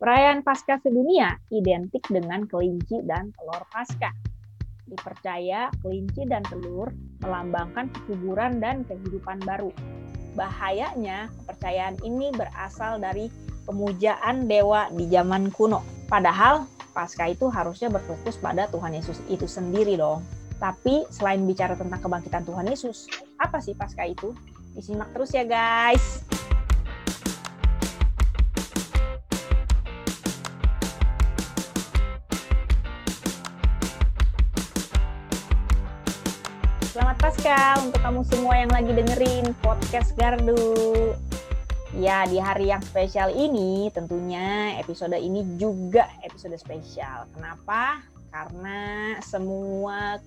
Perayaan Paskah sedunia identik dengan kelinci dan telur Paskah. Dipercaya kelinci dan telur melambangkan kesuburan dan kehidupan baru. Bahayanya, kepercayaan ini berasal dari pemujaan dewa di zaman kuno. Padahal Paskah itu harusnya berfokus pada Tuhan Yesus itu sendiri dong. Tapi selain bicara tentang kebangkitan Tuhan Yesus, apa sih Paskah itu? Disimak terus ya guys. Paskah untuk kamu semua yang lagi dengerin podcast Gardu. Ya, di hari yang spesial ini tentunya episode ini juga episode spesial. Kenapa? Karena semua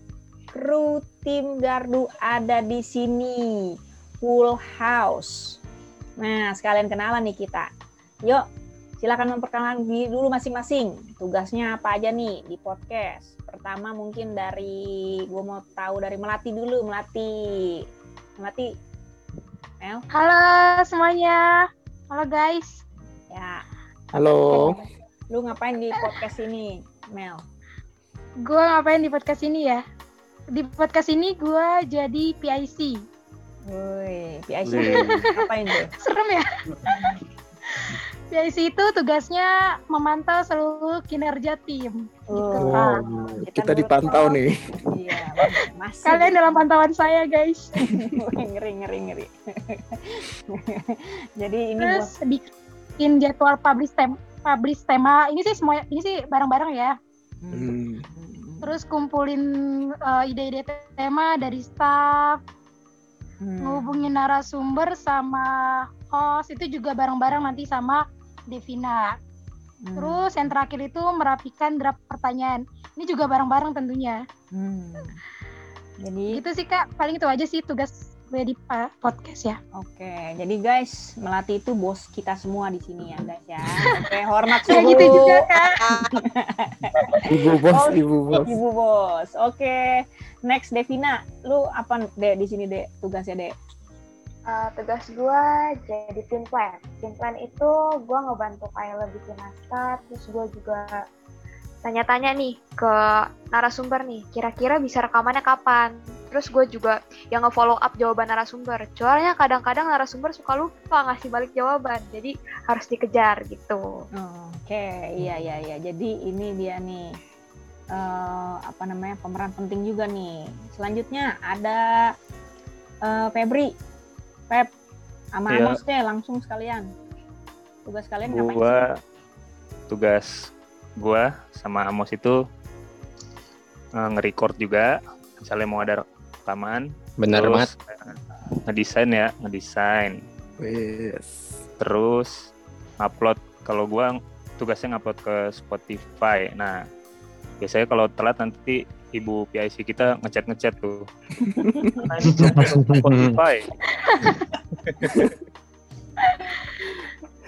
kru tim Gardu ada di sini. Full house. Nah, sekalian kenalan nih kita. Yuk, silakan memperkenalkan diri dulu masing-masing. Tugasnya apa aja nih di podcast? Pertama mungkin dari gue mau tahu dari Melati dulu, Melati. Melati. Mel. Halo semuanya. Halo guys. Ya. Halo. Lu ngapain di podcast ini, Mel? Gue ngapain di podcast ini ya? Di podcast ini gue jadi PIC. Woi, PIC Wih. ngapain tuh? Serem ya? PIC itu tugasnya memantau seluruh kinerja tim. Gitu, Oh, Pak. kita dipantau nih. Iya, masih. Kalian dalam pantauan saya guys. ngeri, ngeri, ngeri. Jadi ini Terus buat bikin jadwal publish tem publish tema. Ini sih semua ini sih bareng-bareng ya. Hmm. Terus kumpulin uh, ide-ide tema dari staff, Hmm. ngehubungin narasumber sama host itu juga bareng-bareng nanti sama Devina. Hmm. Terus yang terakhir itu merapikan draft pertanyaan. Ini juga bareng-bareng tentunya. Hmm. Jadi Itu sih Kak, paling itu aja sih tugas gue di uh, podcast ya. Oke, jadi guys, Melati itu bos kita semua di sini ya guys ya. Oke, hormat Ya suhu. gitu juga Kak. Ibu bos, Oh, ibu bos. Ibu bos. Oke, next Devina, lu apa deh di sini deh tugasnya deh? Uh, tugas gue jadi tim plan. Tim plan itu gue ngebantu Kayla bikin naskah, terus gue juga tanya-tanya nih ke narasumber nih, kira-kira bisa rekamannya kapan? Terus gue juga yang nge-follow up jawaban narasumber. Soalnya kadang-kadang narasumber suka lupa ngasih balik jawaban, jadi harus dikejar gitu. Oke, iya iya iya. Jadi ini dia nih eh, apa namanya pemeran penting juga nih. Selanjutnya ada eh, Febri, Feb, sama Iya. Amos deh langsung sekalian. Tugas kalian ngapain gua sih? tugas gua sama Amos itu eh, nge-record juga misalnya mau ada rekaman Benar banget. terus eh, ngedesain ya ngedesain Wes. terus upload kalau gua tugasnya ngupload ke Spotify nah biasanya kalau telat nanti ibu PIC kita ngechat ngechat tuh Spotify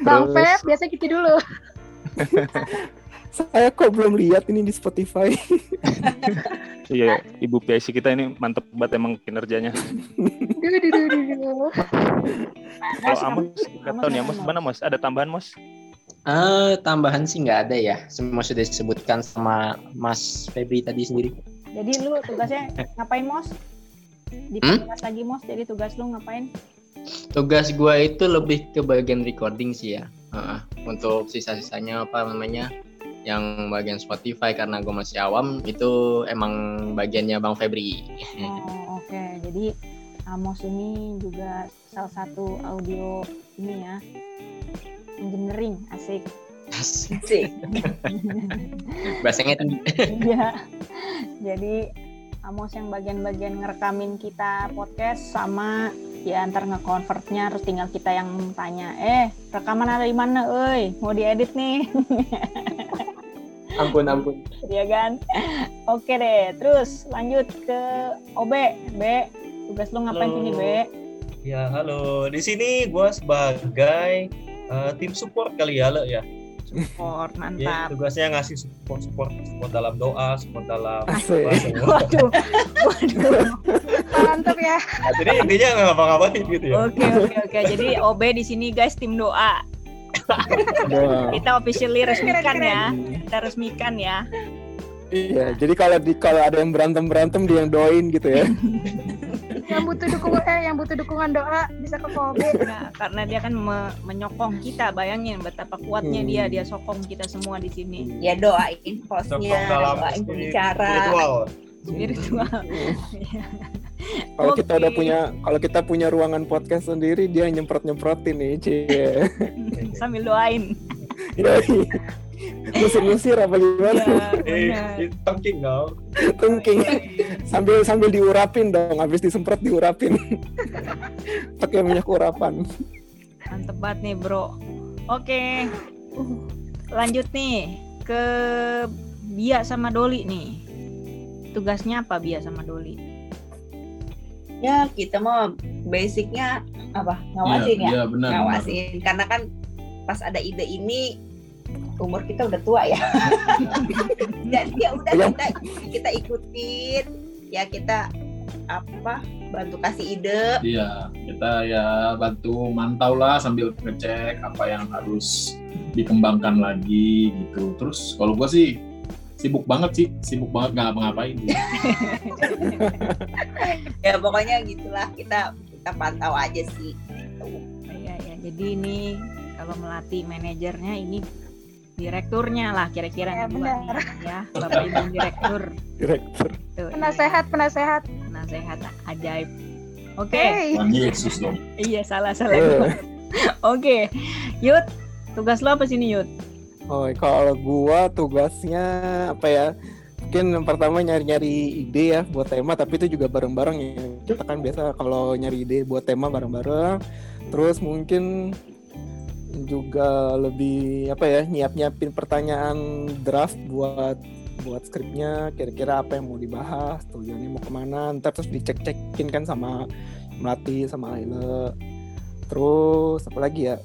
Bang Feb, biasa gitu dulu. Saya kok belum lihat ini di Spotify. iya ibu PIC kita ini mantep banget emang kinerjanya Duh, duh, duh, duh, kalau Mas, Amos nggak Amos tahu nih gimana, Amos Amos? mana Mas ada tambahan Mas Eh, tambahan sih nggak ada ya. Semua sudah disebutkan sama Mas Febri tadi sendiri. Jadi lu tugasnya ngapain Mos? Di Hmm? lagi Mos, jadi tugas lu ngapain? Tugas gua itu lebih ke bagian recording sih ya. Heeh. untuk sisa-sisanya apa namanya yang bagian Spotify karena gue masih awam itu emang bagiannya Bang Febri. Oh, oke. Jadi Amos ini juga salah satu audio ini ya. Engineering, asik. Asik. Bahasanya tinggi. Iya. Jadi Amos yang bagian-bagian ngerekamin kita podcast sama ya antar nge-convertnya terus tinggal kita yang tanya, "Eh, rekaman ada di mana, euy? Mau diedit nih." ampun ampun. Iya kan? Oke deh, terus lanjut ke OB. B, tugas lu ngapain Halo. sini, B? Ya, halo. Di sini gue sebagai eh, tim support kali ya, Le, ya. Support, Ya, mantap. tugasnya ngasih support, support, support dalam doa, support dalam semua. Waduh, waduh. Mantap ya. Nah, jadi intinya nggak ngapa-ngapain gitu ya. Oke, oke, oke. Jadi OB di sini guys tim doa. Kita officially resmikan ya. Kita resmikan ya. Iya, jadi kalau di kalau ada yang berantem berantem dia yang doain gitu ya. yang butuh dukungan eh yang butuh dukungan doa bisa ke Kobe. Ya, karena dia kan me- menyokong kita, bayangin betapa kuatnya Hmm. dia, dia sokong kita semua di sini. Ya doain dalam doain pembicara. spiritual. Spiritual. Kalau kita udah punya kalau kita punya ruangan podcast sendiri dia nyemprot nyemprotin nih, cie. Sambil doain. Ngusir-ngusir apa gimana? Ya, Eh, benar. it's talking now. Tungking. sambil sambil diurapin dong, habis disemprot diurapin. Pakai minyak urapan. Mantep banget nih bro. Oke, lanjut nih ke Bia sama Doli nih. Tugasnya apa Bia sama Doli? Ya kita mau basicnya apa ngawasin ya, Iya, benar. benar. ngawasin karena kan pas ada ide ini umur kita udah tua ya. Jadi ya udah Yang- kita kita ikutin ya kita apa bantu kasih ide Iya, kita ya bantu mantau lah sambil ngecek apa yang harus dikembangkan lagi gitu. Terus kalau gua sih sibuk banget sih, sibuk banget nggak ngapa-ngapain. ya pokoknya gitulah kita kita pantau aja sih gitu. Iya ya, jadi ini kalau melatih manajernya ini direkturnya lah kira-kira Ya, benar. ya Bapak Ibu direktur. Direktur. Tuh, Penasehat, penasehat. Penasehat ajaib. Oke, Hey. Tuhan Yesus dong. iya salah salah. Eh. Oke, Yud, tugas lo apa sini Yud? Oh, kalau gua tugasnya apa ya? Mungkin yang pertama nyari-nyari ide ya buat tema, tapi itu juga bareng-bareng ya. Kita kan biasa kalau nyari ide buat tema bareng-bareng. Terus mungkin juga lebih apa ya nyiap-nyiapin pertanyaan draft buat buat skripnya kira-kira apa yang mau dibahas tujuannya mau ke mana ntar terus dicek-cekin kan sama Melati sama Aile terus apa lagi ya?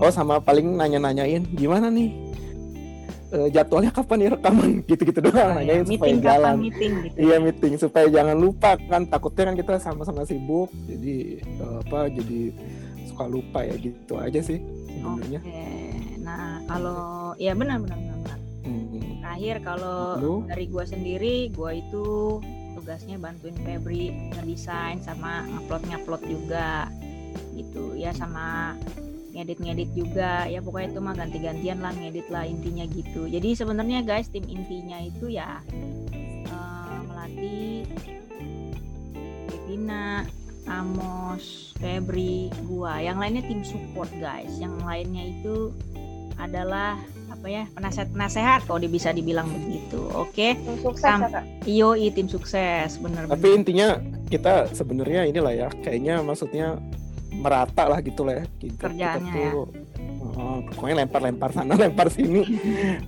Oh sama paling nanya-nanyain gimana nih? Eh, jadwalnya kapan nih rekaman gitu-gitu doang nanyain supaya meeting jalan. kapan meeting gitu. Iya meeting supaya jangan lupa kan takutnya kan kita sama-sama sibuk jadi eh, apa jadi suka lupa ya gitu aja sih sebenarnya. Oke. Nah, kalau ya benar benar benar. benar. Hmm. Terakhir kalau Lu? dari gua sendiri, gua itu tugasnya bantuin Febri ngedesain sama ngupload ngupload juga gitu ya sama ngedit-ngedit juga ya pokoknya itu mah ganti-gantian lah ngedit lah intinya gitu jadi sebenarnya guys tim intinya itu ya eh, melatih Devina Amos Febri gua yang lainnya tim support guys yang lainnya itu adalah apa ya penasehat penasehat kalau di- bisa dibilang begitu oke Tim sukses Sam- ya. IOI tim sukses bener Tapi intinya kita sebenarnya inilah ya kayaknya maksudnya merata lah gitu lah ya. Kita, Kerjaannya kita tuh, eh, pokoknya lempar-lempar sana lempar sini.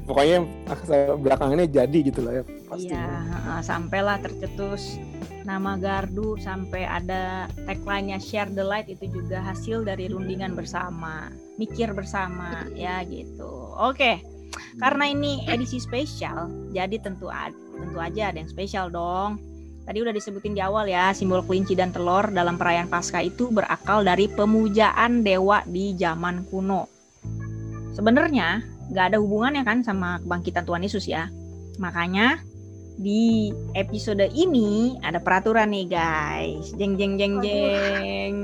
pokoknya aksa- belakangannya jadi gitu lah ya pasti. Iya, heeh, sampailah tercetus nama Gardu sampai ada tagline-nya share the light itu juga hasil dari rundingan bersama, mikir bersama ya gitu. Oke. Karena ini edisi spesial, jadi tentu tentu aja ada yang spesial dong. Tadi udah disebutin di awal ya, simbol kelinci dan telur dalam perayaan Paskah itu berakal dari pemujaan dewa di zaman kuno. Sebenarnya nggak ada hubungannya kan sama kebangkitan Tuhan Yesus ya. Makanya di episode ini ada peraturan nih guys. Jeng jeng jeng jeng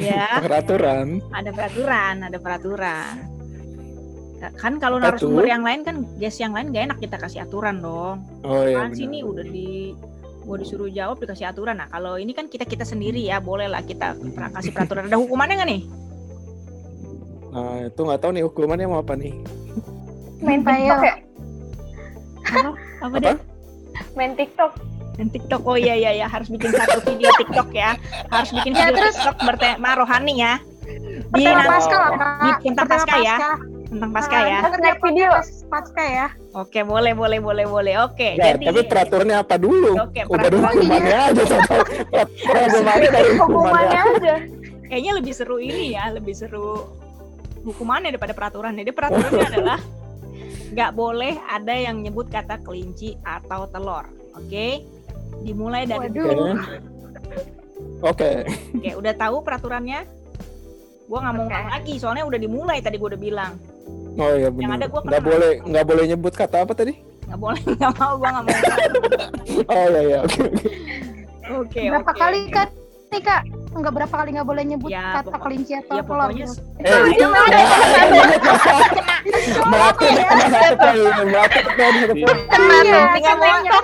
ya. Peraturan. Ada peraturan, ada peraturan. Kan kalau Apa narasumber yang lain kan guest yang lain gak enak kita kasih aturan dong. Oh iya. kan sini udah di gua disuruh jawab dikasih aturan. Nah, kalau ini kan kita kita sendiri ya, boleh lah kita kasih peraturan. Ada hukumannya nggak nih? Nah itu nggak tahu nih hukumannya mau apa nih. Main. TikTok ya? Apa? Apa deh? Main TikTok. Dan TikTok oh iya iya ya harus bikin satu video TikTok ya. Harus bikin Ya, video terus- TikTok bertema rohani ya. Di Pertama nama- Paskah lah, di tentang Paskah ya. Tentang Paskah ya. Ah, Snack video. Paskah ya. Oke, boleh boleh boleh boleh. Oke, Ya, jadi tapi peraturannya apa dulu? Oke, Udah peraturan- hukumannya aja contoh. Peraturan hukumannya dari hukumannya. Hukumannya aja. kayaknya lebih seru ini ya, lebih seru hukumannya daripada peraturannya. Jadi peraturannya adalah nggak boleh ada yang nyebut kata kelinci atau telur. Oke? Dimulai dari Waduh. Oke. Oke. Oke, udah tahu peraturannya? Gua nggak mau ngulang lagi, soalnya udah dimulai tadi gua udah bilang. Oh iya Yang benar. ada gua Nggak boleh nggak boleh nyebut kata apa tadi? Nggak boleh, nggak mau, gua nggak mau. Oh iya iya oke oke. Oke, berapa oke. kali kan nih kak nggak berapa kali nggak boleh nyebut Ya, kata pokok- kelinci atau Ya pokoknya. Eh itu kena satu poin. Mati. Iya,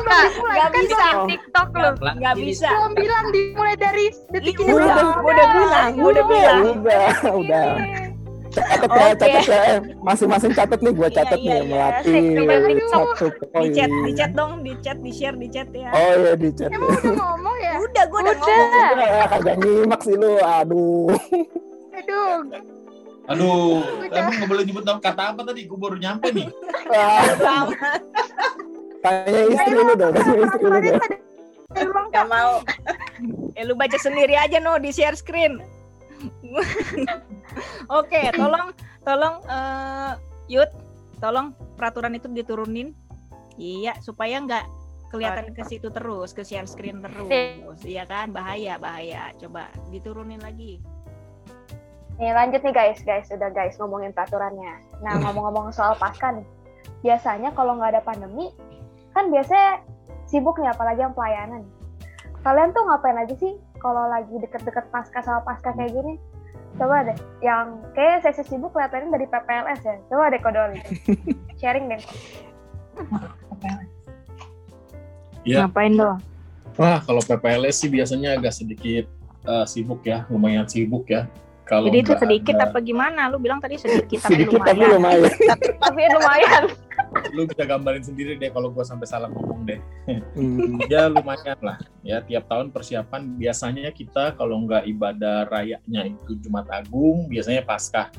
Kak. Nggak bisa. belum TikTok lu. Nggak bisa. belum bilang dimulai dari detik ini Udah, bilang, gua udah bilang. Udah udah. Catat ya, Oke. catat ya. Eh, Masing-masing catat nih, gua Iya, catat iya, nih iya. melati Asik, coba satu poin. Di chat, di chat dong, di chat, di share, di chat ya. Oh iya di chat. Emang udah ngomong ya? Udah, gua udah Udah. ngomong. Udah, kagak nyimak sih lu. Aduh. Aduh, Aduh, emang nggak boleh nyebut nama kata apa tadi? Gue baru nyampe nih. Sama. Tanya istri lu dong, tanya istri lu dong. Gak mau. Eh lu baca sendiri aja no di share screen. Oke, tolong tolong eh Yud, tolong peraturan itu diturunin. Iya, supaya nggak kelihatan ke situ terus, ke share screen terus. Iya kan? Bahaya, bahaya. Coba diturunin lagi. Nih lanjut nih guys, guys udah guys ngomongin peraturannya. Nah ngomong-ngomong soal pasca nih, biasanya kalau nggak ada pandemi, kan biasanya sibuk nih apalagi yang pelayanan. Kalian tuh ngapain aja sih kalau lagi deket-deket pasca sama pasca kayak gini? Coba deh, yang kayak sesi sibuk kelihatannya dari PPLS ya. Coba deh kodol Sharing deh. Iya. Ngapain dong? Wah, kalau PPLS sih biasanya agak sedikit eh, sibuk ya, lumayan sibuk ya. Kalau Jadi itu sedikit ada- apa gimana? Lu bilang tadi sedikit tapi Sedikit tapi lumayan. lumayan. Tapi lumayan. lu bisa gambarin sendiri deh kalau gua sampai salah ngomong deh. Hmm. Ya lumayan lah. Ya tiap tahun persiapan biasanya kita kalau nggak ibadah rayanya itu Jumat Agung, biasanya Paskah.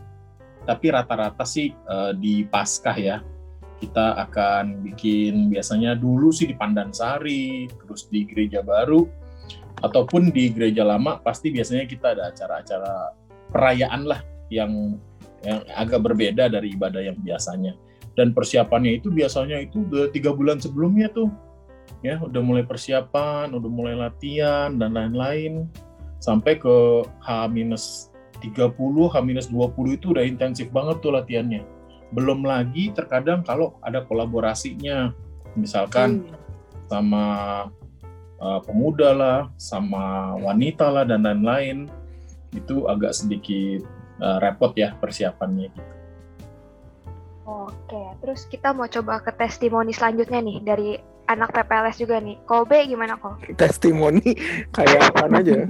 Tapi rata-rata sih eh, di Paskah ya. Kita akan bikin biasanya dulu sih di Pandansari, terus di Gereja Baru ataupun di Gereja Lama pasti biasanya kita ada acara-acara perayaan lah yang yang agak berbeda dari ibadah yang biasanya. Dan persiapannya itu biasanya itu udah tiga bulan sebelumnya tuh ya udah mulai persiapan, udah mulai latihan dan lain-lain sampai ke H-30, H-20 itu udah intensif banget tuh latihannya. Belum lagi terkadang kalau ada kolaborasinya, misalkan sama uh, pemuda lah, sama wanita lah dan lain-lain, itu agak sedikit uh, repot ya persiapannya. gitu. Oke, terus kita mau coba ke testimoni selanjutnya nih dari anak PPLS juga nih. Kobe gimana kok? Testimoni kayak apa aja.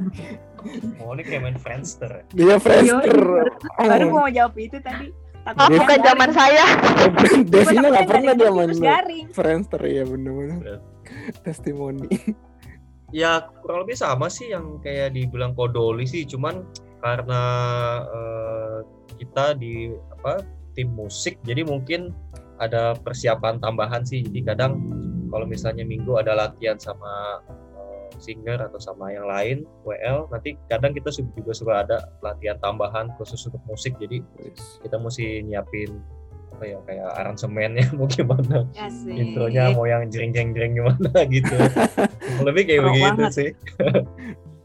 Oh, ini kayak main Friendster ya? Dia Friendster. Baru Oh, gua mau jawab itu tadi. Oh, bukan zaman saya. Devina nggak pernah dia main. Friendster ya bener-bener. Testimoni. Ya kurang lebih sama sih yang kayak dibilang Kodoli sih, cuman karena eh, kita di apa tim musik, jadi mungkin ada persiapan tambahan sih. Jadi kadang kalau misalnya minggu ada latihan sama eh, singer atau sama yang lain WL, nanti kadang kita juga suka ada latihan tambahan khusus untuk musik. Jadi kita mesti nyiapin apa ya kayak aransemennya mau gimana Asik. intronya mau yang jering jering jering gimana gitu lebih kayak Pro begitu banget. sih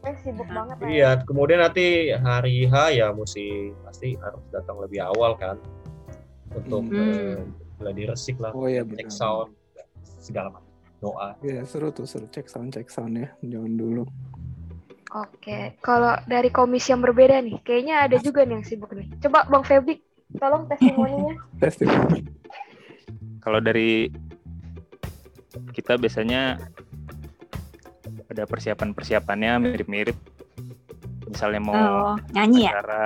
Eh, sibuk banget ya. iya kemudian nanti hari H ya mesti pasti harus datang lebih awal kan untuk Hmm. eh, gladi resik lah Oh iya cek benar. sound segala macam doa Iya seru tuh seru cek sound cek sound ya jangan dulu. Oke, kalau dari komisi yang berbeda nih, kayaknya ada juga nih yang sibuk nih. Coba Bang Febri, tolong testimoninya. Testimoni. Kalau dari kita biasanya ada persiapan-persiapannya mirip-mirip. Misalnya mau Oh, nyanyi ya? acara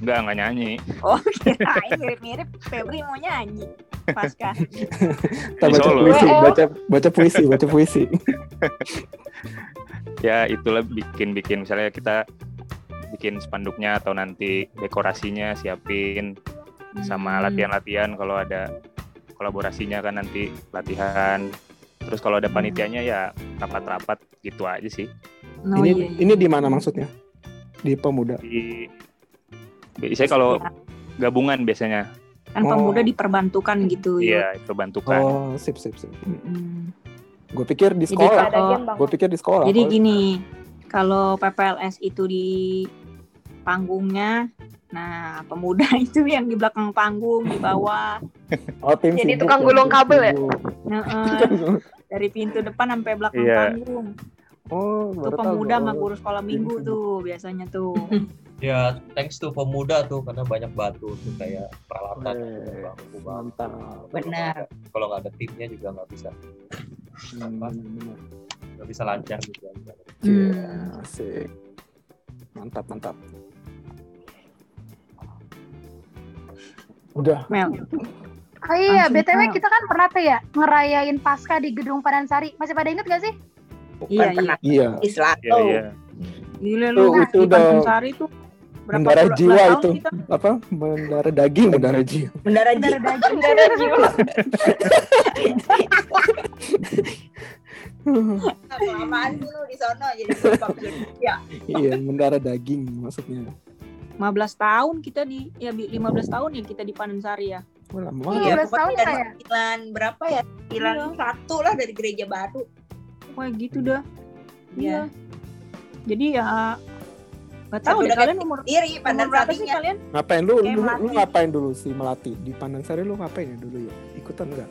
enggak enggak nyanyi. Oh, kirain mirip-mirip Febri mau nyanyi. Pasca. Kita baca Solo. puisi, baca baca puisi, baca puisi. Ya itulah bikin-bikin misalnya kita bikin spanduknya atau nanti dekorasinya siapin sama Hmm. latihan-latihan kalau ada kolaborasinya kan nanti latihan. Terus kalau ada panitianya ya rapat-rapat gitu aja sih. Oh, ini iya, iya. ini di mana maksudnya? Di pemuda. Di biasanya kalau gabungan biasanya kan Oh. pemuda diperbantukan gitu. iya itu bantukan. Oh, sip sip sip. Mm-mm. Gue pikir di sekolah. Gue pikir di sekolah. jadi Kalau- gini, kalau PPLS itu di panggungnya Nah, pemuda itu yang di belakang panggung, di bawah. Oh, tim Jadi sibuk tukang ya, gulung kabel ya? sibuk. Heeh. dari pintu depan sampai belakang Iya. panggung. Oh, tahu pemuda sama guru sekolah minggu tuh biasanya tuh. Ya, thanks to pemuda tuh karena banyak batu tuh kayak peralatan Eh, bangku. Mantap. Benar. Kalau nggak ada timnya juga nggak bisa Hmm, nggak bisa lancar gitu. Iya, Hmm. asik. Mantap, mantap. Udah. Mel, Oh iya, BTW kita kan pernah tuh ya ngerayain Pasca di Gedung Panansari. Masih pada inget gak sih? Bukan Iya, pernah Iya. Islam. Iya, iya. gila Itu- lu itu di udah Panansari tuh berapa mendarah jiwa itu. kita Apa? Mendarah daging, mendarah jiwa. Mendarat Dari jiwa. daging. Darah jiwa. Kelamaan sih lu di sono jadi Ya. iya, mendarah daging maksudnya. 15 tahun kita di ya bi- 15 tahun ya kita di Panansari ya. Lama Iya, banget ya. 15 tahun saya. sembilan berapa ya? Sembilan Iya. satu lah dari gereja baru. Kayak gitu dah. Iya. Iya. Jadi ya nggak tahu Satu deh kalian umur Diri umur pandang berapa sih sampingnya. kalian? Ngapain lu? Lu, lu ngapain dulu sih Melati di Panansari lu ngapain ya dulu ya? Ikutan enggak?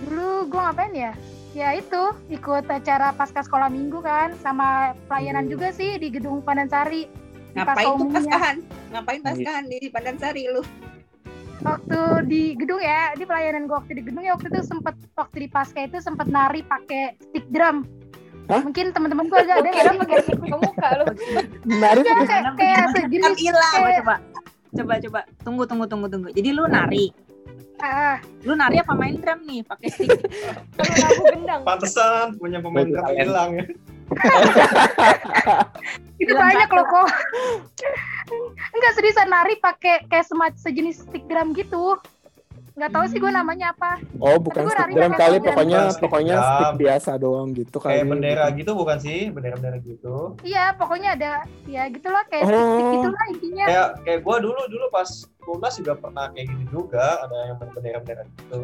Dulu gue ngapain ya? Ya itu, ikut acara pasca sekolah minggu kan, sama pelayanan Hmm. juga sih di Gedung Panansari. Di Ngapain Pasca tuh paskahan? Ngapain paskahan di Pandansari lu? Waktu di gedung ya, di pelayanan gue waktu di gedung ya waktu itu sempet waktu di pasca itu sempet nari pakai stick drum. Hah? Mungkin teman-teman gue agak ada Kira sih? pakai stick ke muka lu. Iya, tuh. kayak, kayak sejenis hilang. Coba kayak coba. Coba coba. Tunggu tunggu tunggu tunggu. Jadi lu nari. ah, Lu nari apa main drum nih pakai stick? Kalau lagu gendang. Pantesan punya pemain drum hilang ya. itu banyak loh kok. Enggak seriusan nari pakai kayak semacam sejenis stick drum gitu. Nggak tahu sih gue namanya apa. Oh, bukan Tapi stick drum kali, stick pokoknya Bukan stick pokoknya stick biasa doang gitu kali. Kayak bendera gitu bukan sih? Bendera-bendera gitu. Iya, pokoknya ada ya gitulah kayak stick, stick Oh. gitulah intinya. Kayak kayak gua dulu dulu pas Kulnas juga pernah kayak gitu juga, ada yang main bendera-bendera gitu.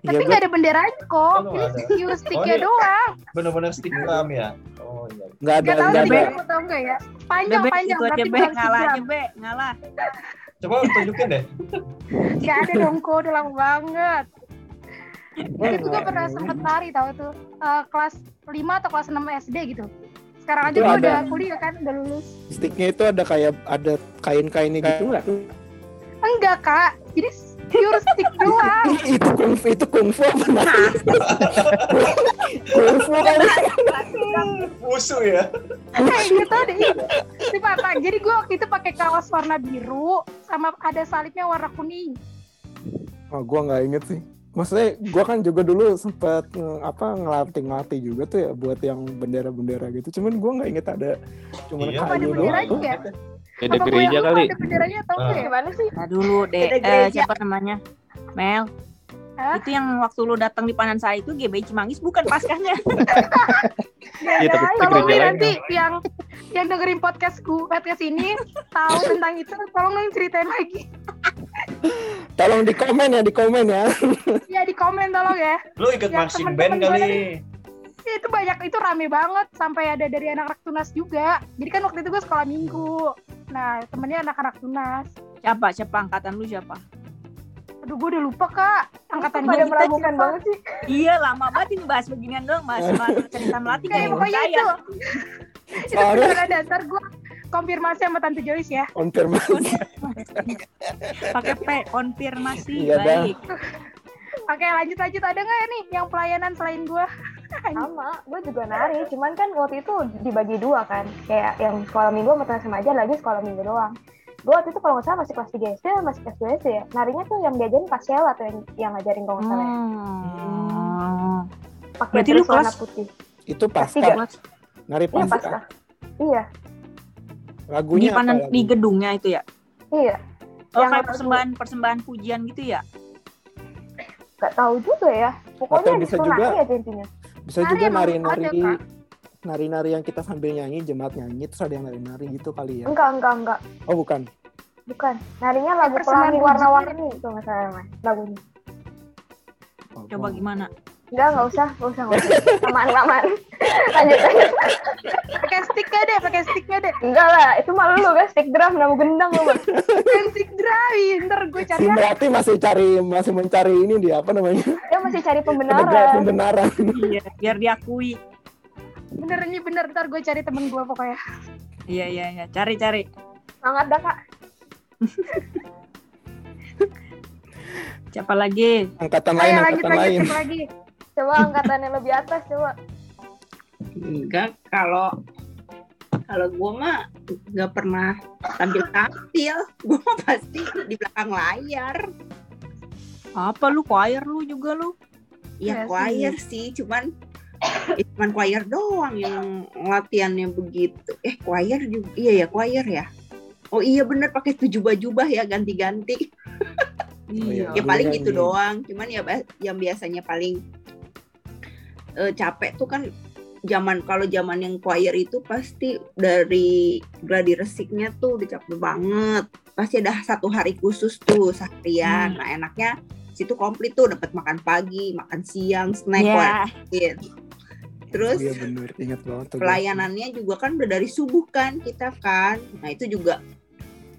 Iya, Tapi gua- nggak ada benderanya kok. Oh, Ini cue sticknya iya. doang. Bener-bener stick drum ya. Oh iya. nggak ada Nggak tahu nggak sih, ada. tahu nggak ya? Panjang Bebek panjang itu aja be stick ngalah aja be ngalah. Coba tunjukin deh. Nggak ada dong kok, udah lama banget. Itu juga Wah, pernah ini. sempet nari tahu tuh Eh, kelas 5 atau kelas 6 SD gitu. Sekarang aja gue udah kuliah kan, udah lulus. Sticknya itu ada kayak ada kain-kainnya gitu nggak? Enggak kak, jadi pure stick doang. itu kungfu itu kungfu apa nari? kungfu kali. Musuh ya. Kayak gitu deh. Itu apa? Jadi gue waktu itu pakai kaos warna biru sama ada salibnya warna kuning. Oh, gua nggak inget sih. Maksudnya gua kan juga dulu sempat nge- apa ngelatih ngelatih juga tuh ya buat yang bendera-bendera gitu. Cuman gua nggak inget ada cuman Iya. Ada bendera doang. Ya? Beda Apa kali. Ada benderanya atau Ah. enggak ya? Gimana sih? Nah dulu deh eh, gereja. siapa namanya? Mel. Hah? Itu yang waktu lu datang di Panansari itu GBI Cimanggis bukan paskahnya. Iya, tapi itu Tolong gereja nih lain. nanti yang yang dengerin podcast gue podcast ini tahu tentang itu tolong dong ceritain lagi Tolong di komen ya, di komen ya. ya di komen tolong ya Lu ikut Ya, marching band kali. Ya, itu banyak itu rame banget sampai ada dari anak-anak tunas juga jadi kan waktu itu gue sekolah minggu nah temennya anak-anak tunas Siapa? Siapa angkatan lu siapa? aduh gue udah lupa kak angkatan Pada gue meragukan banget sih. Iya lama banget ini bahas beginian doang bahas cerita melati kayak pokoknya itu itu ada ntar gue konfirmasi sama tante Joyce ya Konfirmasi. Pakai P konfirmasi Iya, dah. Oke lanjut lanjut ada nggak ya nih yang pelayanan selain gue Sama, gue juga nari. Cuman kan waktu itu dibagi dua kan. Kayak yang sekolah minggu sama teman remaja lagi sekolah minggu doang. Gue waktu itu kalau nggak salah masih kelas 3 SD, masih kelas 2 SD ya. Narinya tuh yang diajarin Pak Sheila tuh yang, yang ngajarin kalau nggak salah ya. Hmm. Pakai Berarti lu kelas- putih. Itu Kelas pasca. tiga. Nari Iya pasca. pasca. Iya, Di Lagunya panan apa? di lagu? gedungnya itu ya. iya. Oh Yang kayak persembahan persembahan pujian gitu ya. Gak tahu juga ya. Pokoknya Atau bisa juga- aja intinya. Bisa Nari juga nari-nari nari-nari yang kita sambil nyanyi, jemaat nyanyi terus ada yang nari-nari gitu kali ya. Enggak, enggak, enggak. Oh, bukan. Bukan. Narinya lagu persembahan pelangi warna-warni itu nggak salah Mas, lagunya. Oh, Coba gimana? Enggak, nggak usah, nggak usah, nggak usah. Aman, aman. Lanjut, lanjut. Pakai stick gak deh, pakai stick gak deh. Enggak lah, itu malu lu guys, stick drum, nama gendang lu, Bang. Pakai stick drive, ntar gue cari. Si berarti masih cari masih mencari ini dia apa namanya? Dia masih cari pembenaran. pembenaran. Iya, biar diakui. Bener ini bener, ntar gue cari temen gue pokoknya. Iya, iya, iya. Cari, cari. Semangat dah, Kak. Siapa lagi? Angkatan lain, Ayo lanjut, angkatan lanjut, lain. siapa lagi? Coba angkatan yang lebih atas, coba. Enggak, kalau kalau gue mah nggak pernah tampil tampil, gue mah pasti di belakang layar. Apa lu choir lu juga lu? Ya Iya choir sih, cuman eh, cuman choir doang yang latihannya begitu. Eh choir juga, iya ya choir ya. Oh iya bener pakai tujuh baju ya ganti-ganti. Iya. ya paling Iya, gitu nih. doang. Cuman ya yang biasanya paling eh, capek tuh kan zaman kalau zaman yang choir itu pasti dari gladi resiknya tuh udah capek banget. Pasti ada satu hari khusus tuh seharian. Nah enaknya situ komplit tuh dapat makan pagi, makan siang, snack, Ya. wajib. Terus Iya bener, ingat banget pelayanannya juga kan udah dari subuh kan kita kan nah itu juga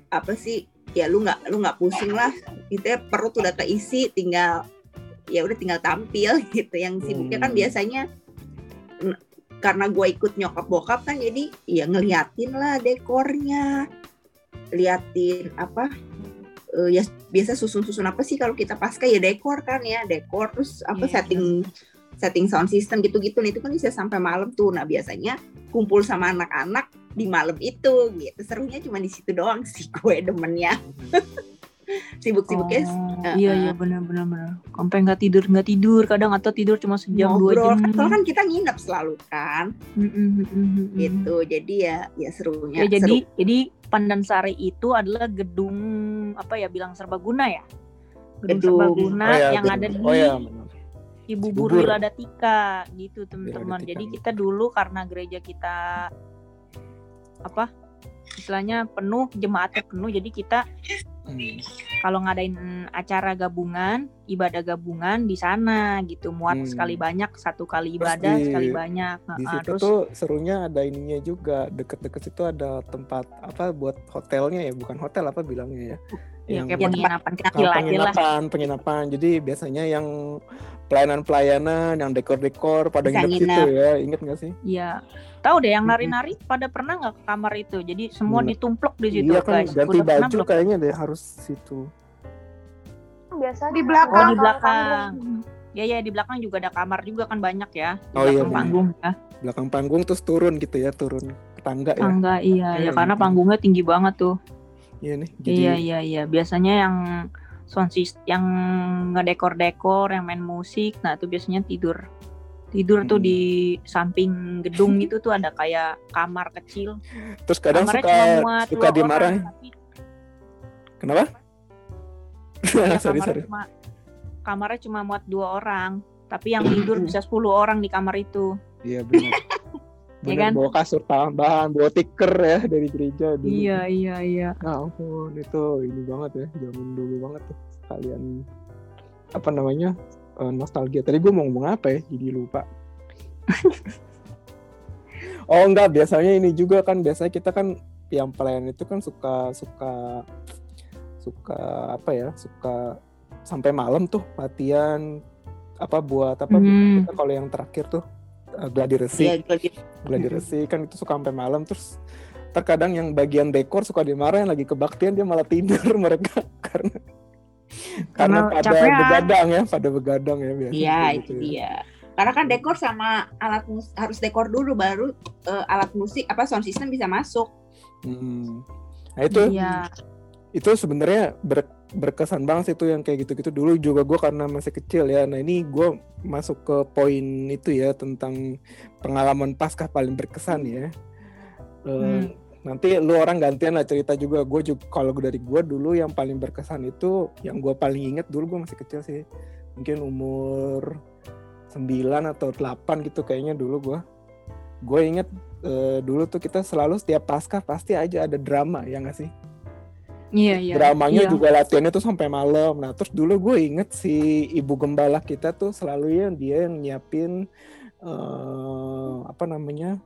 apa sih ya lu nggak lu nggak pusing lah itu ya perut udah keisi tinggal ya udah tinggal tampil gitu. Yang sibuknya kan Hmm. biasanya karena gue ikut nyokap bokap kan jadi ya ngeliatin lah dekornya. Liatin apa eh, ya biasa susun-susun apa sih kalau kita pasca ya dekor kan ya. Dekor terus apa Iya, setting setting sound system gitu-gitu nah itu kan bisa sampai malam tuh. Nah biasanya kumpul sama anak-anak di malam itu gitu. Serunya cuma di situ doang sih gue demennya sibuk-sibuknya Oh, eh, iya eh. iya benar benar benar. Sampai nggak tidur nggak tidur kadang atau tidur cuma sejam dua jam. kan soalnya kan kita nginep selalu kan Mm, mm, mm, mm, mm. gitu jadi ya ya serunya Ya jadi seru. jadi Pandansari itu adalah gedung apa ya bilang serbaguna ya? Gedung, Gedung. serbaguna Oh ya, yang bener. ada di Oh ya, bener. Cibubur. Wiladatika gitu teman-teman. Wiladatika. Jadi kita dulu karena gereja kita apa istilahnya penuh jemaatnya penuh. Jadi kita Hmm. kalau ngadain acara gabungan ibadah gabungan di sana gitu. Muat Hmm. sekali banyak satu kali Terus ibadah di- sekali banyak. Di situ terus tuh serunya ada ininya juga. Deket-deket situ ada tempat apa buat hotelnya ya? Bukan hotel apa bilangnya ya ya kayak penginapan kecil aja lah penginapan penginapan jadi biasanya yang pelayanan-pelayanan yang dekor-dekor pada Bisa nginep situ ya inget gak sih Iya. Tahu deh yang nari-nari pada pernah nggak ke kamar itu? Jadi semua Nginep. ditumplok di situ, iya kan guys. ganti Udah pernah baju belum? kayaknya deh harus situ Biasanya Di belakang. Oh, di belakang. Ya ya di belakang juga ada kamar juga kan banyak ya. Di Oh, iya, belakang benar. panggung ya. belakang panggung terus turun gitu ya turun ke tangga ya Tangga iya ya Iya, karena iya. panggungnya tinggi banget tuh. Iya nih jadi Iya iya iya. Biasanya yang sound system yang ngedekor-dekor, yang main musik, nah itu biasanya tidur. Tidur tuh Hmm. di samping gedung itu tuh ada kayak kamar kecil. terus kadang Kamarnya suka suka dua dimarahin orang, tapi kenapa ya, sorry kamarnya sorry cuma kamarnya cuma muat dua orang tapi yang tidur bisa 10 orang di kamar itu iya benar Ya Bener, kan? bawa kasur tambahan bawa tiker ya dari gereja dulu. Iya iya iya. Nah, ampun itu ini banget ya zaman dulu banget tuh kalian apa namanya eh, nostalgia. Tadi gue mau ngomong apa ya jadi lupa. Oh enggak biasanya ini juga kan biasanya kita kan yang pelayan itu kan suka suka suka apa ya suka sampai malam tuh latihan apa buat apa Hmm. kita kalau yang terakhir tuh eh, gladi resi ya gladi- gladi resi kan itu suka sampai malam terus terkadang yang bagian dekor suka dimarahin lagi kebaktian dia malah tidur mereka karena karena Karena pada capean. begadang ya pada begadang ya biasanya Iya kayak itu gitu ya. dia. Karena kan dekor sama alat musik harus dekor dulu baru eh, alat musik apa sound system bisa masuk. Hmm. Nah itu iya itu sebenarnya ber- berkesan banget sih itu yang kayak gitu-gitu. Dulu juga gue karena masih kecil ya nah ini gue masuk ke poin itu ya tentang pengalaman paskah paling berkesan ya. Eh, Hmm. nanti lu orang gantian lah cerita juga. Gue juga kalau dari gue dulu yang paling berkesan itu yang gue paling inget dulu gue masih kecil sih. Mungkin umur 9 atau 8 gitu kayaknya dulu gue gue inget eh, dulu tuh kita selalu setiap paskah pasti aja ada drama ya nggak sih Iya, iya. dramanya Iya. juga latihannya tuh sampai malam nah terus dulu gue inget si ibu gembala kita tuh selalu ya dia yang nyiapin eh, apa namanya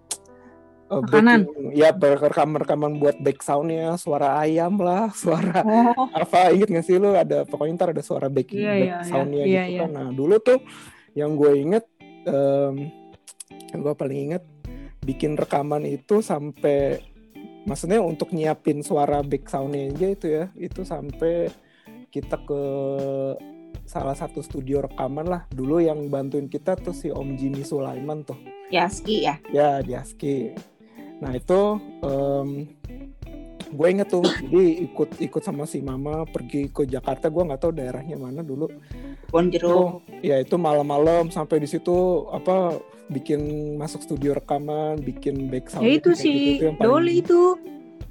eh, Makanan. backing- ya rekaman rekaman buat back soundnya suara ayam lah suara Oh, apa inget gak sih lu ada pokoknya ntar ada suara backing Iya, back iya, iya. soundnya Iya, gitu iya. kan nah dulu tuh yang gue inget em, yang gue paling inget bikin rekaman itu sampai maksudnya untuk nyiapin suara back soundnya aja itu ya itu sampai kita ke salah satu studio rekaman lah. Dulu yang bantuin kita tuh si Om Jimmy Sulaiman tuh. Yaski ya. ya di ASKI nah itu gue inget tuh jadi ikut ikut sama si mama pergi ke Jakarta. Gue nggak tahu daerahnya mana dulu Bon jeruk. ya itu malam-malam sampai di situ apa bikin masuk studio rekaman bikin back sound ya itu kayak si gitu, paling- Doli itu.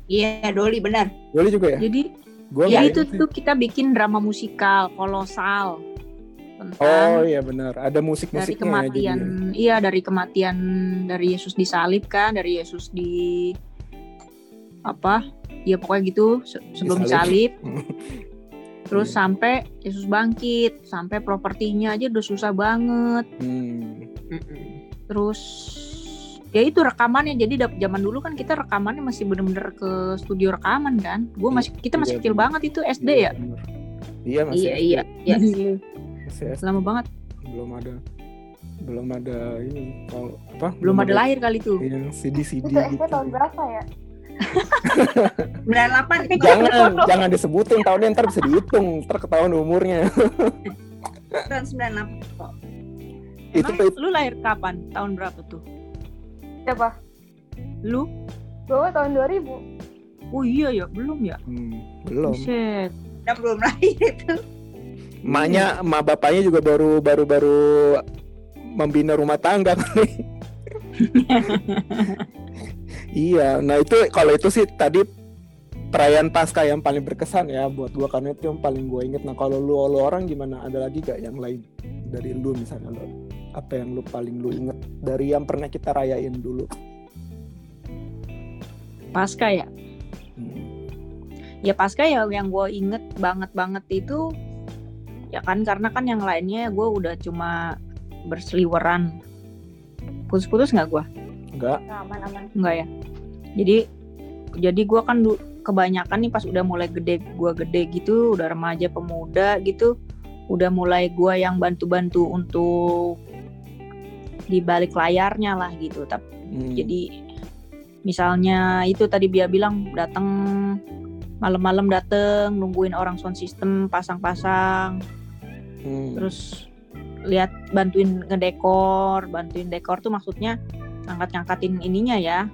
Iya, Doli benar. Doli juga ya Jadi gue ya itu tuh kita bikin drama musikal kolosal tentang oh iya benar ada musik dari musiknya kematian iya dari kematian dari Yesus disalib kan dari Yesus di apa ya pokoknya gitu se- sebelum Disalib. disalib terus Iya. sampai Yesus bangkit sampai propertinya aja udah susah banget hmm. terus ya itu rekamannya jadi zaman dulu kan kita rekamannya masih bener-bener ke studio rekaman kan gue masih kita masih iya, kecil bener. banget itu SD Iya, ya bener. iya masih Iya, iya, iya. masih SD. lama banget belum ada belum ada ini kalau apa belum ada lahir kali tuh yang CD CD Itu SD gitu. tahun berapa ya? 98 jangan jangan disebutin tahunnya ntar bisa dihitung ntar ketahuan umurnya tahun 98 kok. itu Emang lu lahir kapan tahun berapa tuh Siapa? lu Gue tahun 2000. oh iya ya belum ya hmm, belum Buset. Udah belum lahir itu. emaknya emak bapaknya juga baru baru baru membina rumah tangga kali. iya nah itu kalau itu sih tadi perayaan pasca yang paling berkesan ya buat gua karena itu yang paling gua inget nah kalau lu lu orang gimana? Ada lagi gak yang lain dari lu misalnya lu apa yang lu paling lu inget dari yang pernah kita rayain dulu? Pasca ya? Hmm. ya pasca ya yang gue inget banget banget itu ya kan karena kan yang lainnya gue udah cuma berseliweran. Putus-putus nggak gue enggak Nah, aman-aman. nggak ya jadi jadi gue kan kebanyakan nih pas udah mulai gede gue gede gitu udah remaja pemuda gitu udah mulai gue yang bantu-bantu untuk di balik layarnya lah gitu tapi Hmm. jadi misalnya itu tadi dia bilang datang malam-malam dateng nungguin orang sound system pasang-pasang Hmm. terus lihat bantuin ngedekor bantuin dekor tuh maksudnya ngangkat-ngangkatin ininya ya.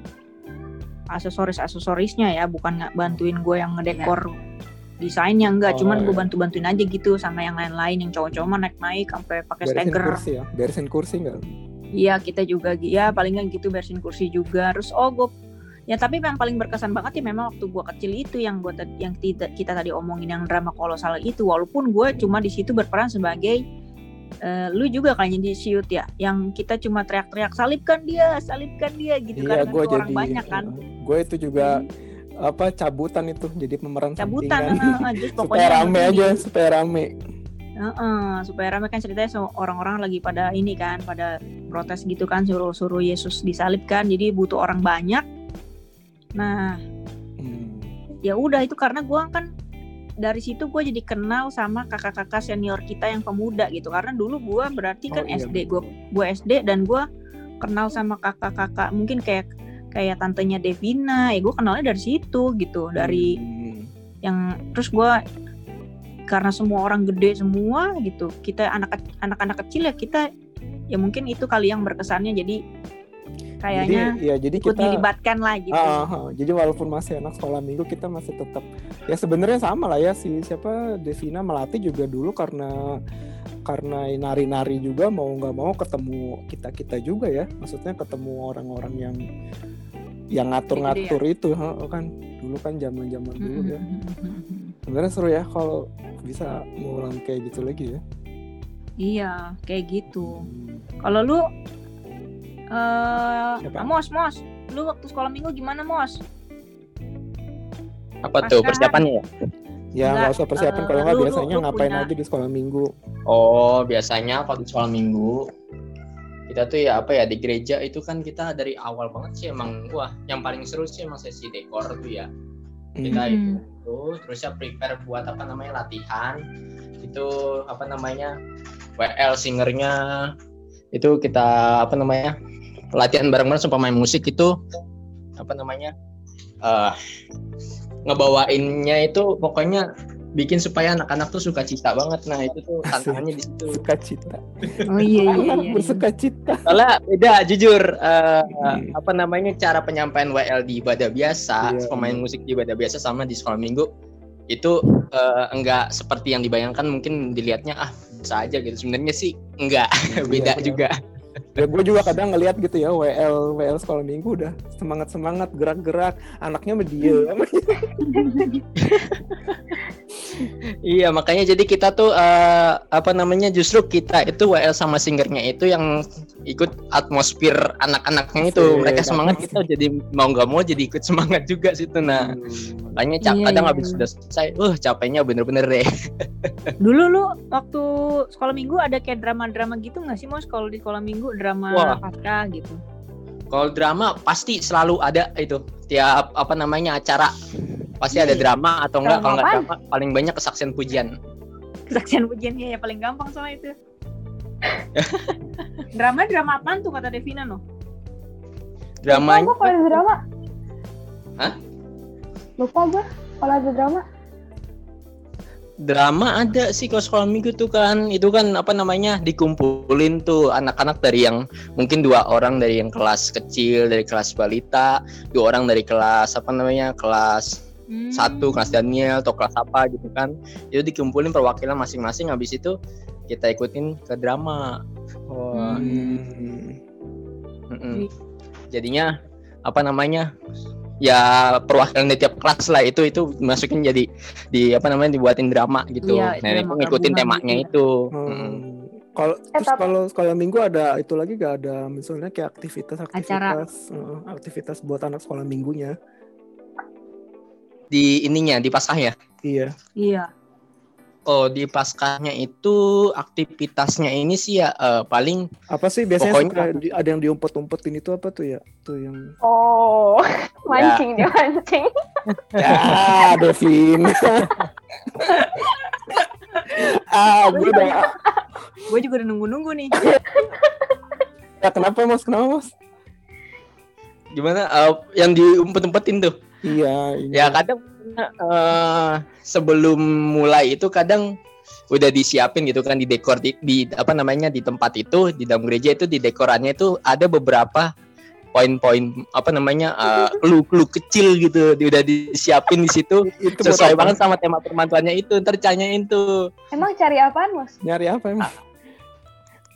Aksesoris-aksesorisnya ya bukan nggak bantuin gue yang ngedekor desainnya enggak Oh, cuman gue iya. bantu-bantuin aja gitu sama yang lain-lain yang cowok-cowok mah naik-naik sampai pakai beresin steger kursi ya? Beresin kursi enggak Iya kita juga ya paling nggak gitu bersihin kursi juga. Terus oh gue ya tapi yang paling berkesan banget ya memang waktu gue kecil itu yang gue yang kita, kita tadi omongin yang drama kolosal itu. Walaupun gue cuma di situ berperan sebagai eh, lu juga kayaknya di siut ya? Yang kita cuma teriak-teriak salibkan dia salibkan dia gitu iya kan gue itu orang jadi banyak kan. gue itu juga apa cabutan itu jadi pemeran cabutan eh, just supaya pokoknya rame yang aja supaya rame. Heeh, supaya rame kan ceritanya so- orang-orang lagi pada ini kan pada protes gitu kan suruh suruh Yesus disalibkan jadi butuh orang banyak. Nah Hmm. ya udah itu karena gua kan dari situ gue jadi kenal sama kakak-kakak senior kita yang pemuda gitu. Karena dulu gua berarti kan Oh, iya, SD gua gua SD dan gua kenal sama kakak-kakak mungkin kayak kayak tantenya Devina ya gue kenalnya dari situ gitu dari Hmm. yang terus gua karena semua orang gede semua gitu kita anak anak-anak kecil ya kita ya mungkin itu kali yang berkesannya. Jadi kayaknya jadi ya jadi ikut kita dilibatkan lah gitu. Ah, ah, jadi walaupun masih anak sekolah minggu kita masih tetap ya sebenarnya sama lah ya si siapa Devina Melati juga dulu karena karena nari-nari juga mau nggak mau ketemu kita kita juga ya. Maksudnya ketemu orang-orang yang yang ngatur-ngatur itu ha, kan. Dulu kan zaman-zaman dulu ya. Sebenarnya seru ya kalau bisa ngulang kayak gitu lagi ya. Iya kayak gitu. Kalau lu eh Siapa? Mos Mos lu waktu sekolah minggu gimana Mos Apa tuh persiapannya ya? Ya Enggak, nggak usah persiapan eh, kalau nggak lu- lu- biasanya lu ngapain punya- aja di sekolah minggu. Oh, biasanya kalau di sekolah minggu kita tuh ya apa ya di gereja itu kan kita dari awal banget sih emang wah yang paling seru sih emang sesi dekor tuh ya. Kita Hmm. itu terus ya prepare buat apa namanya latihan itu apa namanya WL singernya itu kita apa namanya latihan bareng-bareng sama pemain musik itu apa namanya eh ngebawainnya itu pokoknya bikin supaya anak-anak tuh suka cita banget nah itu tuh tantangannya di situ Suka cita. Oh iya iya Anak iya. bersuka cita. soalnya beda jujur eh, Hmm. apa namanya cara penyampaian WL di ibadah biasa Iya. pemain musik di ibadah biasa sama di sekolah minggu itu eh, enggak seperti yang dibayangkan mungkin dilihatnya ah bisa aja gitu sebenarnya sih enggak beda Iya, juga Ya gue juga kadang ngeliat gitu ya WL WL sekolah minggu udah semangat semangat gerak-gerak anaknya mah diem. Iya makanya jadi kita tuh eh, apa namanya justru kita itu WL sama singernya itu yang ikut atmosfer anak-anaknya itu. Mereka semangat kita jadi mau nggak mau jadi ikut semangat juga situ nah makanya cap Iya, kadang iya, habis iya. sudah selesai uh capeknya bener-bener deh. Dulu lu waktu sekolah minggu ada kayak drama-drama gitu nggak sih Mos kalau di sekolah minggu drama Wah. pasca gitu? kalau drama pasti selalu ada itu tiap apa namanya acara pasti ada drama atau enggak Drama kalau nggak apaan? drama paling banyak kesaksian pujian Kesaksian pujiannya ya paling gampang soalnya itu. drama drama apaan tuh kata Devina no? dramanya Lupa gue kalau ada drama. Hah? Lupa gue kalau ada drama. Drama ada sih kalau sekolah minggu tuh kan itu kan apa namanya dikumpulin tuh anak-anak dari yang mungkin dua orang dari yang kelas kecil dari kelas balita dua orang dari kelas apa namanya kelas Hmm. satu kelas Daniel atau kelas apa gitu kan itu dikumpulin perwakilan masing-masing habis itu kita ikutin ke drama Wah, Hmm. mm-mm. jadinya apa namanya ya perwakilan dari tiap kelas lah itu itu masukin jadi di apa namanya dibuatin drama gitu Iya, nah itu ngikutin temanya gitu ya. itu Hmm. Mm-mm. Kalau Eh, terus kalau sekolah minggu ada itu lagi gak ada misalnya kayak aktivitas aktivitas eh, aktivitas buat anak sekolah minggunya. di ininya di paskahnya Iya. Iya. Oh di paskahnya itu aktivitasnya ini sih ya eh, paling Apa sih biasanya Pokoknya- suka di- ada yang diumpet-umpetin itu apa tuh ya? Tuh yang Oh, mancing dia mancing. ya Devin. ah, gue udah Gue juga udah nunggu-nunggu nih. ya, kenapa Mas? Kenapa Mas? gimana eh, yang diumpet-umpetin tuh Iya, ini. ya kadang eh, sebelum mulai itu kadang udah disiapin gitu kan di dekor di, di apa namanya di tempat itu di dalam gereja itu di dekorannya itu ada beberapa poin-poin apa namanya eh, clue-clue kecil gitu di- udah disiapin di situ itu sesuai banget sama tema permantuannya itu ntar tanyain tuh Emang cari apaan, Mus? Nyari apa emang?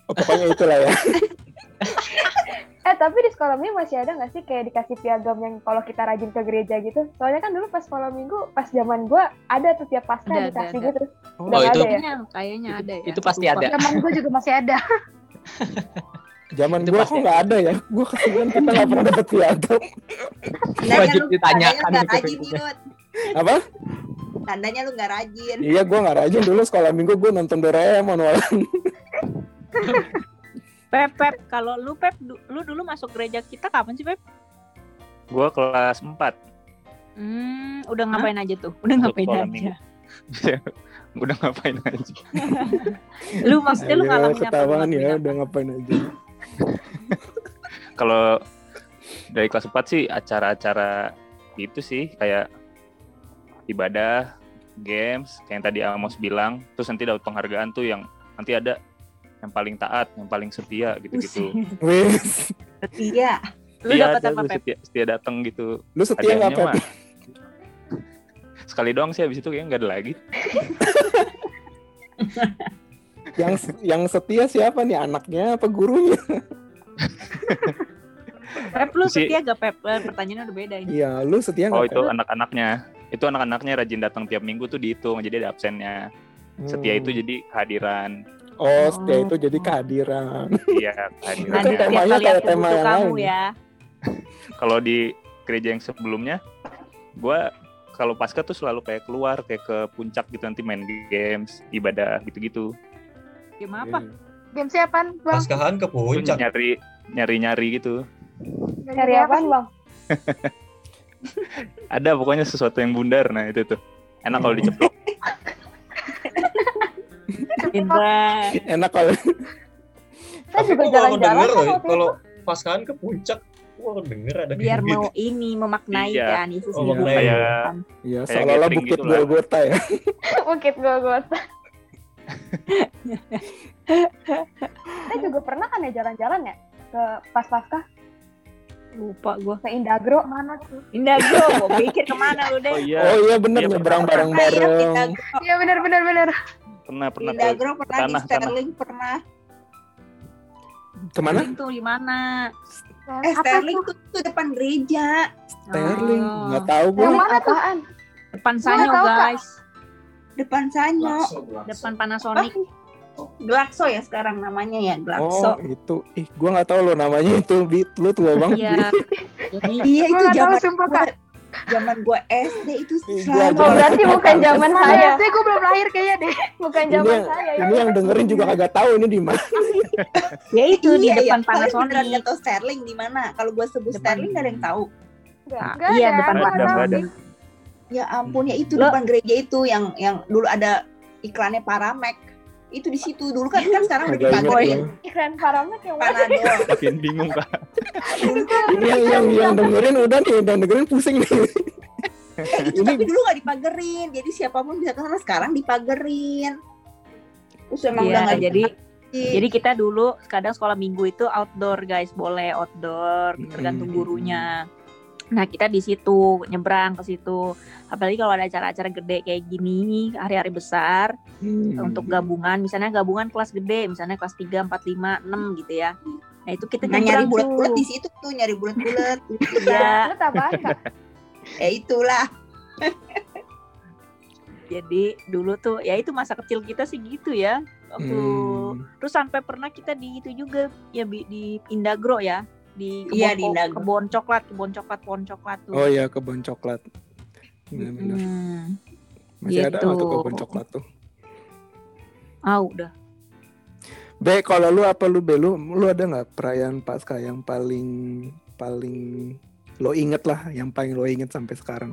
Oh, pokoknya itulah ya. Eh, tapi di sekolah minggu masih ada nggak sih kayak dikasih piagam yang kalau kita rajin ke gereja gitu? Soalnya kan dulu pas sekolah minggu, pas zaman gua ada tuh tiap pasca Ada, dikasih ada. gitu. Oh, Udah Oh, itu- ada ya? Kayaknya, kayaknya ada ya. itu pasti Lupa. ada. Zaman gue juga masih ada. Zaman Itu gua pasti kok nggak ada ya. Gua ke sini kita nggak pernah dapet piagam. Tandanya Wajib lu- ditanyakan itu. Yud. Apa? Tandanya lu nggak rajin. Iya, gua nggak rajin dulu sekolah minggu gua nonton Doraemon malah. Pep, Pep, kalau lu Pep, lu dulu masuk gereja kita kapan sih Pep? Gua kelas 4. Hmm, udah ngapain aja tuh? Udah ngapain sekolah aja? Udah ngapain aja. Lu maksudnya lu ngalamin apa? Lu ketahuan ya udah ngapain aja. Kalau dari kelas 4 sih acara-acara itu sih kayak ibadah, games, kayak yang tadi Amos bilang, terus nanti dapat penghargaan tuh yang nanti ada yang paling taat, yang paling setia gitu-gitu. Iya. Lu Iya, dapat apa Pep? setia, setia datang gitu. lu setia nggak Hadiahnya Pep? mah sekali doang sih habis itu kayaknya nggak ada lagi. Yang yang setia siapa nih? Anaknya apa gurunya? Pep lu Si- setia gak Pep? Eh, Pertanyaannya udah beda ini. Iya, lu setia Oh nggak? itu anak-anaknya. Itu anak-anaknya rajin datang tiap minggu tuh dihitung, jadi ada absennya. Setia Hmm. itu jadi kehadiran. Oh, setia itu Oh. jadi kehadiran. Iya, Nanti kan temanya kayak tema yang kamu lain. ya. Kalau di gereja yang sebelumnya, gua kalau pasca tuh selalu kayak keluar kayak ke puncak gitu nanti main games ibadah gitu-gitu Game apa? Game siapaan, Bang? Paskahan ke puncak. nyari nyari nyari gitu Cari apaan bang? ada pokoknya sesuatu yang bundar nah itu tuh enak kalau diceplok Indra. Enak kalau Saya Tapi juga jalan-jalan kalau paskahan ke puncak, gua baru denger ada Biar kayak gitu. mau ini memaknai Iya. kan Yesus Oh, hidup. memaknai. kan. ya Kayak seolah-olah bukit gitu. Golgota ya. Bukit Golgota. Saya juga pernah kan ya jalan-jalan ya ke pas pasca Lupa gua. ke Indagro mana tuh? Indah bro, gua pikir ke mana lu Oh oh deh? iya iya bener Iya, nyebrang bareng-bareng. Iya benar benar benar. Pernah Di pernah tuh. Indagro pernah, Tanah, di tanah. Sterling pernah. Ke mana? Itu di mana? Eh, Apa Sterling tuh? tuh, tuh depan gereja. Sterling. Oh. Nggak tahu gue. Yang mana apaan? Depan Sanyo tahu, Kak. guys. Depan Sanyo. Depan Panasonic. Glaxo ya sekarang namanya ya, Oh Glaxo. itu. Ih gua nggak tahu lo namanya itu. Bit lu tua banget. Iya. Iya itu zaman sumpah, Kak. Zaman gua SD itu Ih, selalu Oh berarti bukan zaman saya, SD gue belum lahir kayaknya deh. bukan zaman saya. Ini yang dengerin juga kagak tahu ini di mana. ya itu di Iya, depan iya. Beneran Panasonic. nggak tahu Sterling di mana? Kalau gua sebut Depan. Sterling nggak ada yang tahu. Nah, Nggak iya ada, depan Panasonic. Ya ampun ya itu Lo- depan gereja itu yang yang dulu ada iklannya Paramek. Itu di situ dulu kan kan sekarang udah dipagerin gua. Iklan Paramet yang mana? Panadol. makin bingung kak Ini yang yang yang dengerin udah nih, yang dengerin pusing nih. itu tapi dulu nggak dipagerin. Jadi siapa pun bisa ke sana sekarang dipagerin. Terus emang udah Iya, nggak jadi dipagerin. jadi kita dulu kadang sekolah minggu itu outdoor guys, boleh outdoor tergantung Hmm. Nah kita di situ nyebrang ke situ. Apalagi kalau ada acara-acara gede kayak gini, hari-hari besar Hmm. untuk gabungan, misalnya gabungan kelas gede, misalnya kelas 3, 4, 5, 6 gitu ya. Nah itu kita Nah, nyari bulat-bulat di situ tuh nyari bulat-bulat. Iya, kak? ya itulah. jadi dulu tuh ya itu masa kecil kita sih gitu ya. Waktu Hmm. terus sampai pernah kita di itu juga ya di Indagro ya di kebun, Iya, di kebun coklat kebun coklat pohon coklat tuh Oh iya kebun coklat. Benar-benar. Hmm. Masih ada gitu. nggak tuh kebun coklat tuh. ah udah Be, kalau lu apa lu Be? Lu, lu ada nggak perayaan pasca yang paling paling lo inget lah, yang paling lo inget sampai sekarang?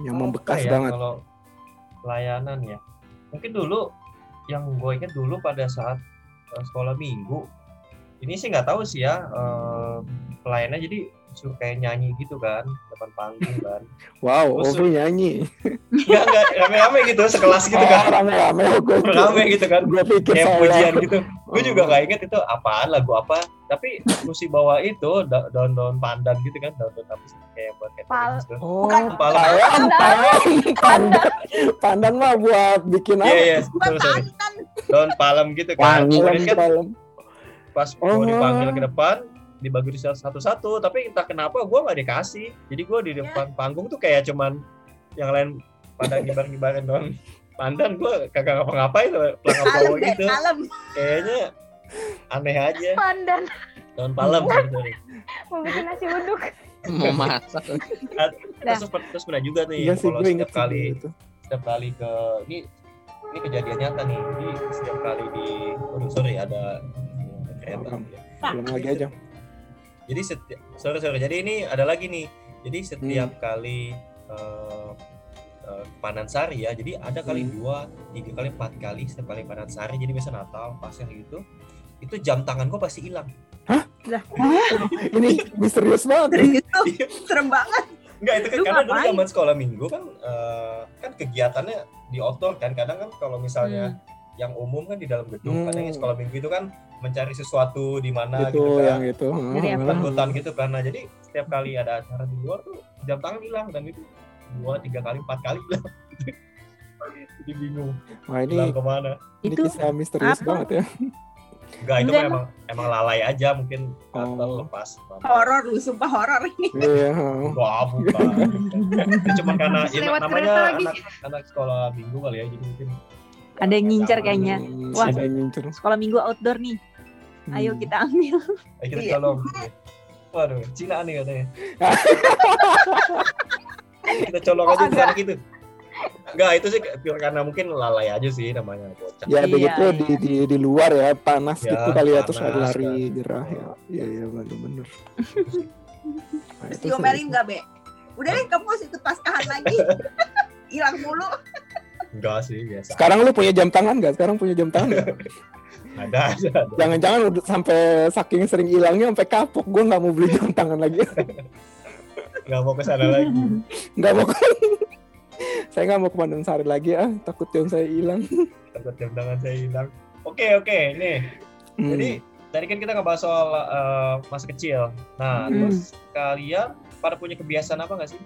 Yang membekas Apa ya, banget. Kalau pelayanan ya, mungkin dulu yang gue ingat dulu pada saat eh, sekolah minggu, ini sih nggak tahu sih ya eh, pelayannya jadi suruh kayak nyanyi gitu kan depan panggung kan, Wow, Ovi nyanyi. nggak nggak rame-rame gitu sekelas gitu Oh, kan, rame-rame. Gue rame gitu kan, gue pikir kayak pujian gitu. Gue juga nggak inget itu apaan lagu apa, tapi mesti bawa itu da- daun-daun pandan gitu kan, daun-daun apa sih kayak buat kayak Pal- gitu. Oh, Bukan. Pandan, pandan, pandan, pandan mah buat bikin Iya apa? iya, sorry, sorry. pantan. daun palem gitu kan. Palem, Kemudian kan palem. Pas mau dipanggil ke depan dibagi di satu-satu tapi entah kenapa gue nggak dikasih jadi gue di depan panggung tuh kayak cuman yang lain pada ngibar-ngibarin doang pandan gue kagak ngapa-ngapain tuh pelang Kalem apa deh, gitu kalem. kayaknya aneh aja Pandan. daun palem. Mau bikin nasi uduk. Mau masak. terus, terus pernah juga nih Iya sih, kalau setiap kali itu. setiap kali ke ini ini kejadian nyata nih jadi setiap kali di oh, sorry ada kereta Belum lagi aja. jadi setiap sorry sorry. Jadi ini ada lagi nih. Jadi setiap Hmm. kali eh eh, panen sari ya jadi ada kali Hmm. dua tiga kali empat kali setiap kali panen sari. Jadi biasa Natal pasca gitu itu jam tangan gue pasti hilang. Ini misterius banget. ya. Serius? Tuh, serem banget. enggak itu kan karena dulu zaman sekolah minggu kan eh, kan kegiatannya di outdoor kan. Kadang kan kalau misalnya yang umum kan di dalam gedung kadang yang Hmm. sekolah minggu itu kan mencari sesuatu di mana Itu gitu yang kan itu. Jadi apa? Hmm. hutan gitu karena jadi setiap kali ada acara di luar tuh jam tangan hilang dan itu dua tiga kali empat kali hilang jadi bingung Wah ini hilang ke mana ini itu kisah misterius apa? banget ya. enggak itu Enggak, memang emang lalai aja mungkin atau Oh. lepas Horor lu, sumpah horor ini. Iya. Wah, bukan. itu cuma karena ya, namanya anak, anak sekolah minggu kali ya jadi mungkin Ada yang ngincer kayaknya. Wah. ada yang ngincer. sekolah minggu outdoor nih ayo Hmm. kita ambil Ayo kita Iya. tolong waduh Cina nih katanya kita colok Oh, aja di sana gitu. Enggak, itu sih pure karena mungkin lalai aja sih namanya bocah. Ya Iya, begitu iya. di, di di luar ya panas Ya, gitu kali ya terus panas, lari kan. gerah ya. Iya iya bener-bener. Nah, Terus itu diomelin sih. nggak, Be? Udah deh, kamu harus ikut paskahan lagi. Hilang mulu. Enggak sih, biasa. Sekarang lu punya jam tangan nggak? Sekarang punya jam tangan nggak? Ada. Jangan-jangan udah sampai saking sering hilangnya sampai kapok. Gue nggak mau beli jam tangan lagi. Enggak mau ke sana lagi. Nggak mau. saya nggak mau ke Pandan Sari lagi ah. Takut jam saya hilang. Takut jam tangan saya hilang. Oke, oke. Nih, Hmm. Jadi tadi kan kita ngebahas soal eh, masa kecil. Nah, Hmm. terus kalian pada punya kebiasaan apa nggak sih?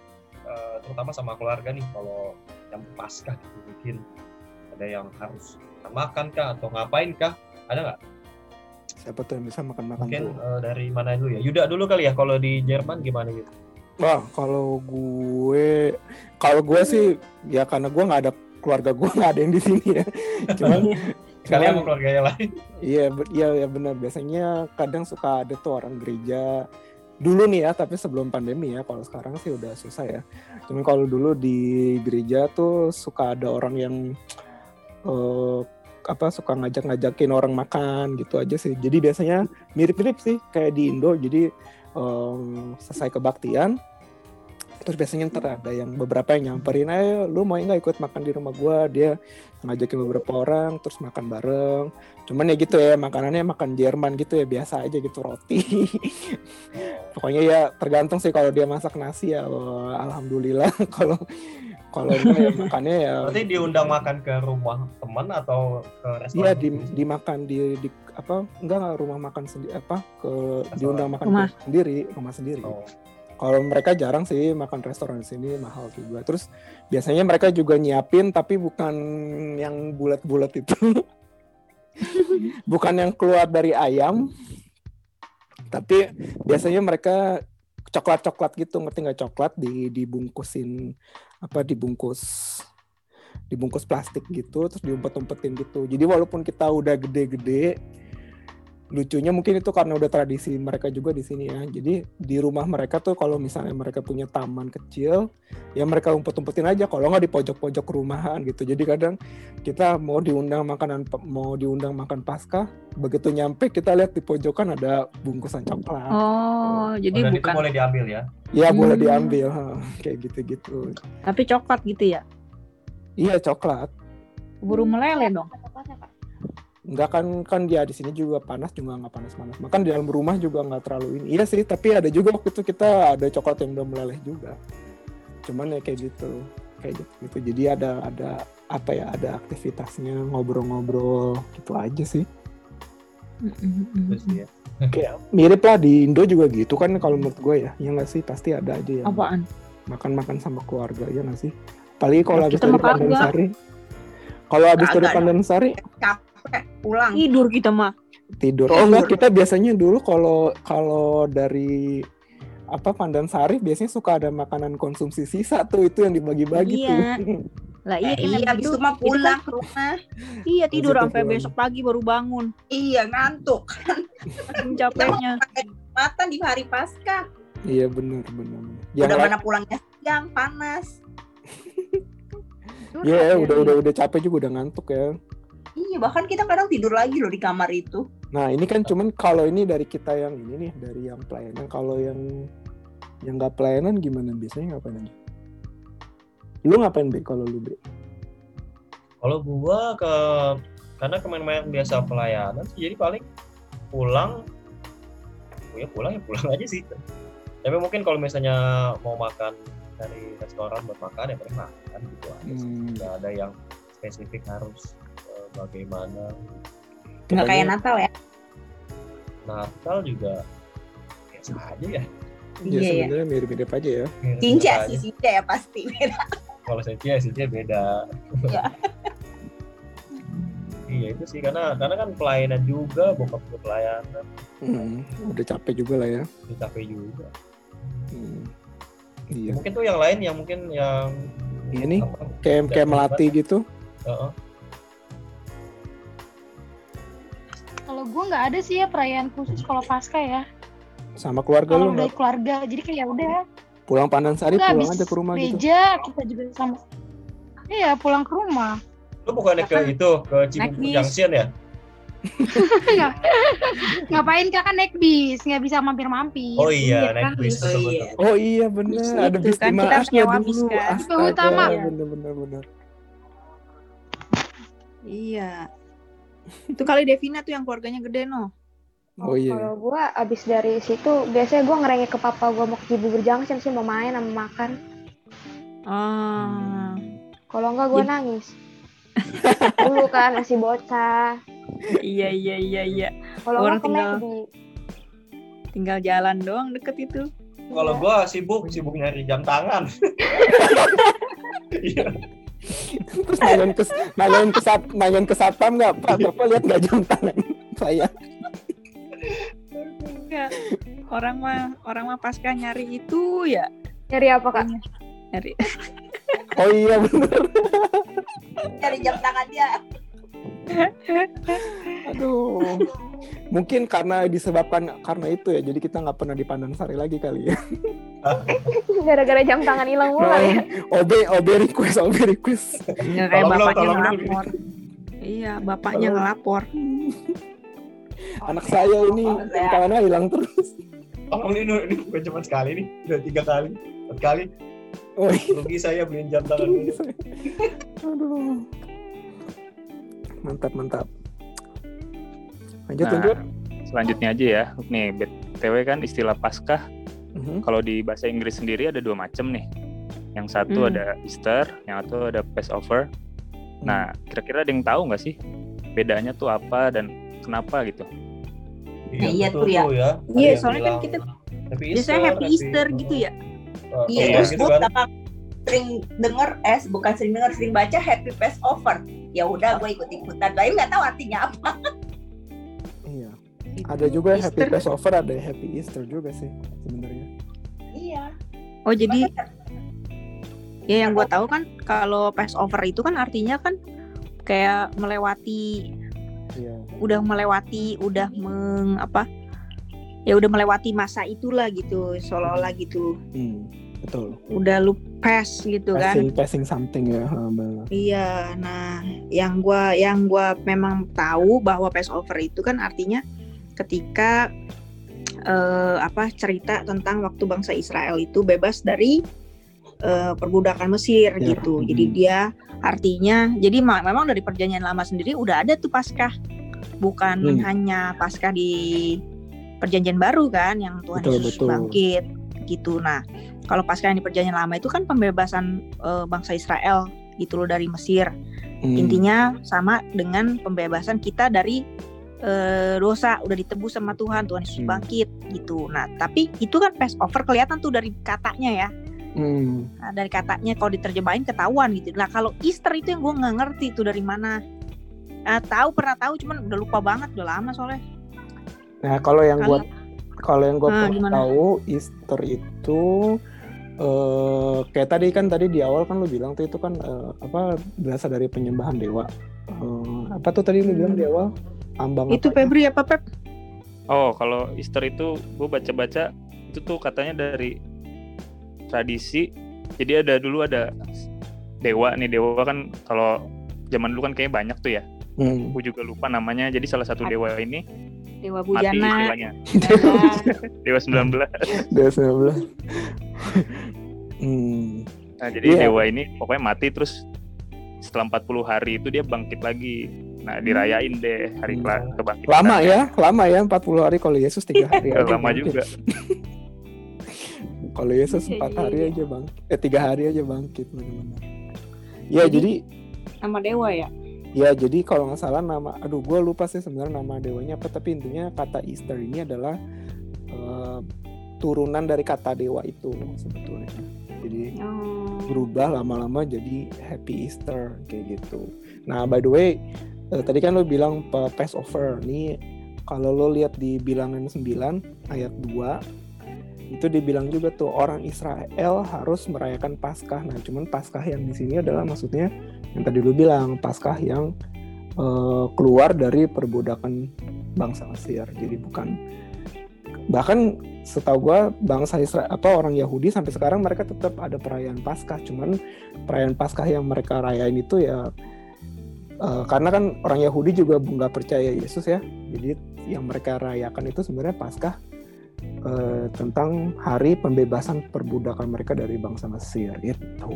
Eh, terutama sama keluarga nih, kalau yang paskah gitu mungkin ada yang harus makan kah atau ngapain kah? Ada nggak? siapa tuh yang bisa makan-makan Mungkin tuh? eh, dari mana dulu ya? Yuda dulu kali ya. Kalau di Jerman gimana gitu? Wah, kalau gue, kalau gue sih ya karena gue nggak ada keluarga gue nggak ada yang di sini ya. Cuman Kalian sama Cuman- keluarga yang lain? Iya, iya, ya benar. Biasanya kadang suka ada tuh orang gereja dulu nih ya, tapi sebelum pandemi ya. Kalau sekarang sih udah susah ya. Cuman kalau dulu di gereja tuh suka ada orang yang eh, apa suka ngajak-ngajakin orang makan gitu aja sih. Jadi biasanya mirip-mirip sih kayak di Indo. Jadi em, selesai kebaktian, terus biasanya ntar ada yang beberapa yang nyamperin, ayo lu mau nggak ikut makan di rumah gua? Dia ngajakin beberapa orang, terus makan bareng cuman ya gitu ya makanannya makan Jerman gitu ya biasa aja gitu roti pokoknya ya tergantung sih kalau dia masak nasi ya wah, alhamdulillah kalau kalau ya makannya ya Berarti diundang makan ke rumah teman atau ke restoran? iya di, dimakan di, di apa enggak enggak rumah makan sendiri apa ke diundang makan Rumah. ke sendiri rumah sendiri Oh. Kalau mereka jarang sih makan restoran di sini mahal juga. Terus biasanya mereka juga nyiapin tapi bukan yang bulat-bulat itu. Bukan yang keluar dari ayam tapi biasanya mereka coklat-coklat gitu. Ngerti nggak coklat? Di dibungkusin apa dibungkus dibungkus plastik gitu terus diumpet-umpetin gitu. Jadi walaupun kita udah gede-gede lucunya mungkin itu karena udah tradisi mereka juga di sini ya jadi di rumah mereka tuh kalau misalnya mereka punya taman kecil ya mereka umpet-umpetin aja kalau nggak di pojok-pojok rumahan gitu jadi kadang kita mau diundang makanan mau diundang makan pasca begitu nyampe kita lihat di pojokan ada bungkusan coklat Oh, jadi Dan itu bukan. boleh diambil ya? ya boleh Hmm. diambil ha, kayak gitu-gitu Tapi coklat gitu ya. iya coklat Buru meleleh dong. Enggak kan kan dia di sini juga panas juga nggak panas-panas. Makan di dalam rumah juga nggak terlalu ini. Iya sih, tapi ada juga waktu itu kita ada coklat yang udah meleleh juga. Cuman ya kayak gitu, kayak gitu. gitu. Jadi ada ada apa ya ada aktivitasnya ngobrol-ngobrol gitu aja sih. Terus ya. Kayak mirip lah di Indo juga gitu kan kalau menurut gue ya. Ya nggak sih pasti ada aja yang Apaan? makan-makan sama keluarga ya nggak sih. Apalagi kalau Ya, habis dari mah kagak. Pandan Sari. Kalau habis dari Kagak. Capek, pulang. Tidur kita mah. tidur. Oh enggak, kita biasanya dulu kalau kalau dari apa Pandan Sari biasanya suka ada makanan konsumsi sisa tuh itu yang dibagi-bagi Iya. tuh. Lah iya, Iya, iya habis itu mah pulang ke rumah. Iya tidur sampai pulang. besok pagi baru bangun. Iya, ngantuk. Saking capeknya. Mata di hari pasca. Iya benar benar. benar. Yang Udah mana pulangnya siang, panas. Iya, udah udah udah capek juga udah ngantuk ya. Iya, bahkan kita kadang tidur lagi loh di kamar itu. Nah, ini kan cuman kalau ini dari kita yang ini nih, dari yang pelayanan. Kalau yang yang nggak pelayanan gimana biasanya ngapain aja? Lu ngapain Be kalau lu Be? Kalau gua ke karena kemarin-kemarin biasa pelayanan sih, jadi paling pulang ya pulang ya pulang aja sih. Tapi mungkin kalau misalnya mau makan dari restoran buat makan ya paling makan gitu aja. Hmm, Nggak ada yang spesifik harus bagaimana. Nggak kayak Natal ya. Natal juga biasa aja ya. ya Iya, ya. sebenarnya mirip-mirip aja ya. Cinca sih, cinca ya pasti. Kalau Sentia, Sentia beda. Iya. iya itu sih karena karena kan pelayanan juga, bokap pelayanan, Hmm, udah capek juga lah ya. itu capek juga. Hmm. Iya. Mungkin tuh yang lain yang mungkin yang Iya nih, apa, kayak kayak melatih gitu. Heeh. Kalau gue nggak ada sih ya perayaan khusus kalau pasca ya. Sama keluarga Kalau lu udah keluarga, jadi kayak ya udah pulang Pandansari Nggak, pulang habis aja ke rumah gitu Gereja kita juga sama. Iya pulang ke rumah. Lu bukannya ke itu ke Cibubur. Junction ya? Ngapain kak kan naik bis, nggak bisa mampir-mampir. Oh iya, kan? naik bis Oh iya. oh iya bener Bis ada itu bis kan, kita nyewa bis dulu kan. astaga Ke utama. bener bener bener Iya. Itu kali Devina tuh yang keluarganya gede no. oh iya Kalau gue abis dari situ biasanya gue ngerengek ke papa gue mau ke Cibubur Junction sih mau main sama makan. Ah. Kalau enggak gue Jadi- nangis. Dulu kan masih bocah. iya iya iya iya. Kalau Orang tinggal- McD. Tinggal jalan doang deket itu. Kalau gua sibuk, sibuk nyari jam tangan. Iya. terus nanyain ke nanyain ke sat nanyain ke satpam nggak pak bapak lihat nggak jam tangan saya Enggak. Orang mah orang mah pasca nyari itu ya Nyari apa kak? nyari oh iya bener Cari jam tangan dia. Aduh mungkin karena disebabkan karena itu ya jadi kita nggak pernah dipandang sari lagi kali ya Gara-gara jam tangan hilang mulu Nah, ya. OB OB request OB request kayak Tolong dong, bapaknya tolong dong. ngelapor. Iya, bapaknya ngelapor. anak saya ini jam tangannya hilang terus Tolong ini, ini bukan cuma sekali nih, udah tiga kali, empat kali. oh iya Rugi saya beliin jam tangan ini. aduh mantap mantap lanjut Nah, lanjut selanjutnya aja ya. Nih, BTW kan istilah Paskah Mhm. kalau di bahasa Inggris sendiri ada dua macam nih. Yang satu Hmm. ada Easter, yang satu ada Passover. Nah, kira-kira ada yang tahu nggak sih bedanya tuh apa dan kenapa gitu? Iya betul tuh ya. tuh ya. Ada Iya, soalnya kan kita happy Biasanya happy Easter gitu ya. Uh, Iya, iya, terus gitu gue kan. sama sering denger, eh bukan sering denger, sering baca Happy Passover. Ya udah gue ikut ikutan, tapi nggak tahu artinya apa. iya. Ada juga happy Easter. Passover ada happy Easter juga sih sebenarnya. Iya. Oh, jadi Makanya ya yang gue tahu kan kalau Passover itu kan artinya kan kayak melewati iya. udah melewati udah meng apa ya udah melewati masa itulah gitu seolah-olah gitu. Hmm, betul udah lu pass gitu kan passing passing something ya. Iya, nah yang gua yang gua memang tahu bahwa Passover itu kan artinya ketika eh, apa cerita tentang waktu bangsa Israel itu bebas dari eh, perbudakan Mesir Ya, gitu. mhm. Jadi dia artinya jadi ma- memang dari perjanjian lama sendiri udah ada tuh Paskah. Bukan Hmm. hanya Paskah di perjanjian baru kan yang Tuhan Betul, Yesus betul. bangkit gitu. Nah, kalau Paskah yang di perjanjian lama itu kan pembebasan eh, bangsa Israel gitu loh dari Mesir. Hmm, Intinya sama dengan pembebasan kita dari eh, dosa udah ditebus sama Tuhan, Tuhan Yesus Hmm. bangkit gitu. Nah, tapi itu kan Passover kelihatan tuh dari katanya ya. hmm, Nah, dari katanya kalau diterjemahin ketahuan gitu. Nah, kalau Easter itu yang gue nggak ngerti tuh dari mana. Nah, tahu pernah tahu cuman udah lupa banget udah lama soalnya. nah kalau yang gua kalau yang gua Ah, pernah gimana? tahu Easter itu eh kayak tadi kan tadi di awal kan lu bilang tuh itu kan eh, apa berasal dari penyembahan dewa Eh, apa tuh tadi lu bilang di awal ambang itu apa ya? Febri apa Pep? Oh, kalau Easter itu gue baca-baca itu tuh katanya dari tradisi. Jadi ada dulu ada dewa nih dewa kan kalau zaman dulu kan kayaknya banyak tuh ya. Hmm. Gue juga lupa namanya. Jadi salah satu dewa ini Dewa mati Bujana. istilahnya. Dewa 19. Dewa 19 hmm. Nah, jadi Iya. dewa ini pokoknya mati terus setelah 40 hari itu dia bangkit lagi. Nah, dirayain deh hari Hmm. kebangkitan. lama ya lama ya 40 hari kalau Yesus tiga hari aja Lama bangkit. juga. kalau Yesus Iya, empat iya, hari iya. aja bang eh tiga hari aja bangkit benar-benar ya Jadi- jadi Nama dewa ya. Ya jadi kalau nggak salah nama, aduh gue lupa sih sebenarnya nama dewanya apa, tapi intinya kata Easter ini adalah eh, turunan dari kata dewa itu sebetulnya. Jadi Oh. berubah lama-lama jadi Happy Easter kayak gitu. Nah by the way, eh, tadi kan lo bilang Passover nih, kalau lo lihat di Bilangan 9 ayat 2 itu dibilang juga tuh orang Israel harus merayakan Paskah. Nah, cuman Paskah yang di sini adalah maksudnya yang tadi lu bilang Paskah yang eh, keluar dari perbudakan bangsa Mesir. Jadi bukan bahkan setahu gua bangsa Israel apa orang Yahudi sampai sekarang mereka tetap ada perayaan Paskah cuman perayaan Paskah yang mereka rayain itu ya eh, karena kan orang Yahudi juga nggak percaya Yesus ya jadi yang mereka rayakan itu sebenarnya Paskah eh, tentang hari pembebasan perbudakan mereka dari bangsa Mesir itu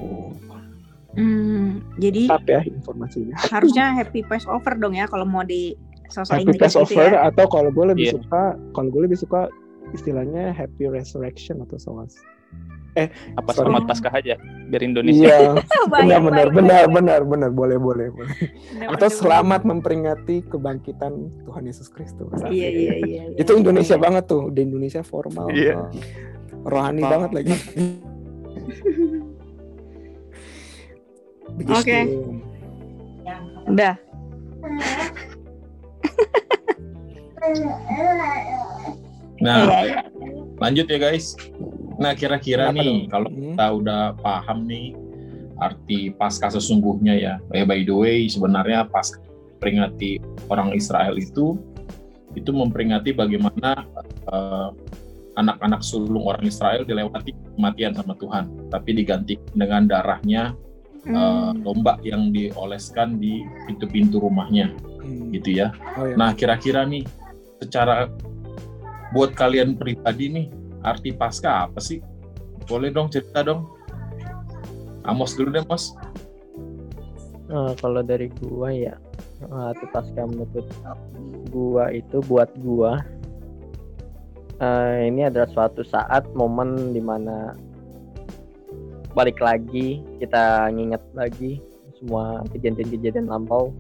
Hmm, jadi tetap ya informasinya harusnya happy Passover dong ya kalau mau di sosok Happy Inggris gitu Passover ya. atau kalau gue lebih Iya. suka kalau gue lebih suka istilahnya Happy Resurrection atau soas Apa Sorry. selamat Paskah aja biar Indonesia. Iya, benar benar benar benar benar boleh boleh boleh. Atau selamat memperingati kebangkitan Tuhan Yesus Kristus. bener. Iya iya iya. iya. Itu Indonesia banget tuh, di Indonesia formal. Iya. Rohani Formal. banget lagi. Oke. Udah. Nah, Iya, iya. lanjut ya guys. Nah, kira-kira Kenapa nih dong? kalau Hmm. kita udah paham nih arti pasca sesungguhnya ya. Eh by the way, sebenarnya pas peringati orang Israel itu itu memperingati bagaimana eh, anak-anak sulung orang Israel dilewati kematian sama Tuhan, tapi diganti dengan darahnya eh, Hmm. domba yang dioleskan di pintu-pintu rumahnya Hmm. gitu ya. Oh, ya. Nah, kira-kira nih secara buat kalian pribadi nih arti pasca apa sih? Boleh dong cerita dong. Amos dulu deh, Mas. Eh, kalau dari gua ya eh, arti pasca menurut gua itu buat gua eh, ini adalah suatu saat momen di mana balik lagi kita nginget lagi semua kejadian-kejadian lampau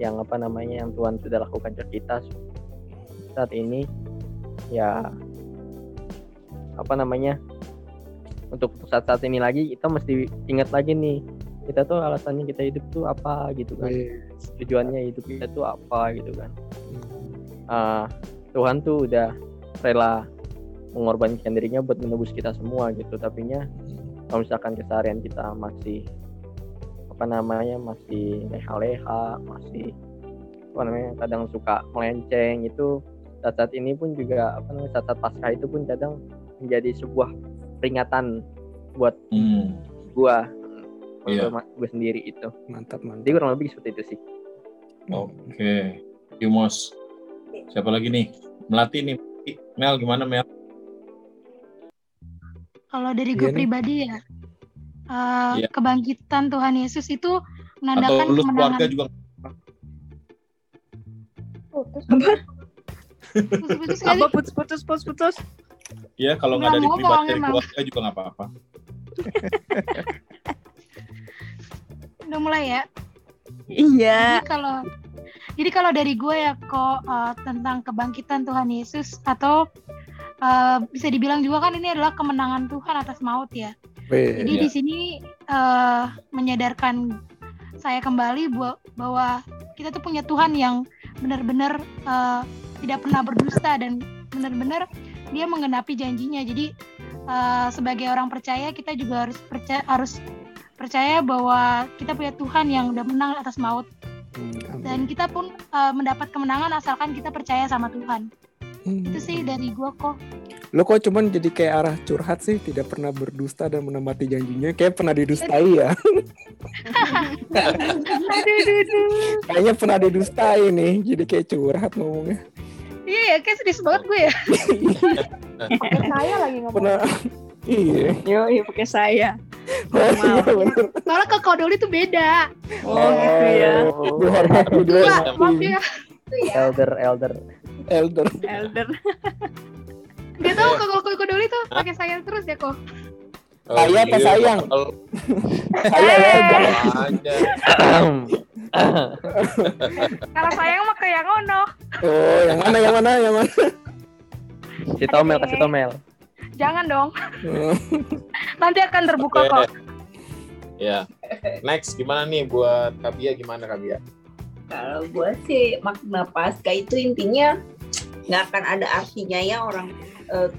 yang apa namanya yang Tuhan sudah lakukan ke kita saat ini ya apa namanya? Untuk saat-saat ini lagi kita mesti ingat lagi nih kita tuh alasannya kita hidup tuh apa gitu kan? Wih. tujuannya hidup kita tuh apa gitu kan? Ah, Tuhan tuh udah rela mengorbankan dirinya buat menebus kita semua gitu tapi nya kalau misalkan keseharian kita masih apa namanya masih leha-leha masih apa namanya kadang suka melenceng itu saat-saat ini pun juga apa namanya saat-saat pasca itu pun kadang menjadi sebuah peringatan buat Hmm. gua Iya. untuk gue sendiri itu Mantap mantap. jadi kurang lebih seperti itu sih Oke. Yumos. Siapa lagi nih? Melati nih. Mel gimana Mel? Kalau dari Iya gue pribadi ya, eh, Iya. kebangkitan Tuhan Yesus itu Atau menandakan lu kemenangan. keluarga juga Putus. Kali. Apa putus putus putus putus? ya kalau nggak dari pribadi dari keluarga juga nggak apa-apa. Udah mulai ya. Iya. Jadi kalau jadi kalau dari gue ya kok eh, tentang kebangkitan Tuhan Yesus atau eh, bisa dibilang juga kan ini adalah kemenangan Tuhan atas maut ya. Wih. Jadi Iya. di sini eh, menyadarkan saya kembali bu- bahwa kita tuh punya Tuhan yang benar-benar eh, tidak pernah berdusta dan benar-benar dia menggenapi janjinya. Jadi eh, sebagai orang percaya kita juga harus percaya harus percaya bahwa kita punya Tuhan yang udah menang atas maut Hmm, dan kita pun eh, mendapat kemenangan asalkan kita percaya sama Tuhan. Hmm. Itu sih dari gua kok. Lo kok cuman jadi kayak arah curhat sih, tidak pernah berdusta dan menempati janjinya. Kayak pernah didustai ya. Kayaknya pernah didustai nih, jadi kayak curhat ngomongnya. Iya ya, kayak sedih banget gue ya. Pakai saya lagi ngomong. Pernah. Iya. Yo, iya pakai saya. Oh, iya. Soalnya ke Kodoli tuh beda. Oh, gitu ya. Dihormati, dihormati. maaf ya. elder elder Elder. Elder. Gak tau kalau ke Kodoli tuh pakai saya terus ya kok. Saya apa iya, sayang? Saya ya, jangan. aja. Kalau sayang mah ke yang ono. Oh, yang mana, yang mana, yang mana? kasih tomel kasih tomel Jangan dong. Oh, Nanti akan terbuka Oke. kok. Ya. Next gimana nih buat Kabia gimana Kabia? Kalau gue sih makna pasca itu intinya nggak akan ada artinya ya orang eh,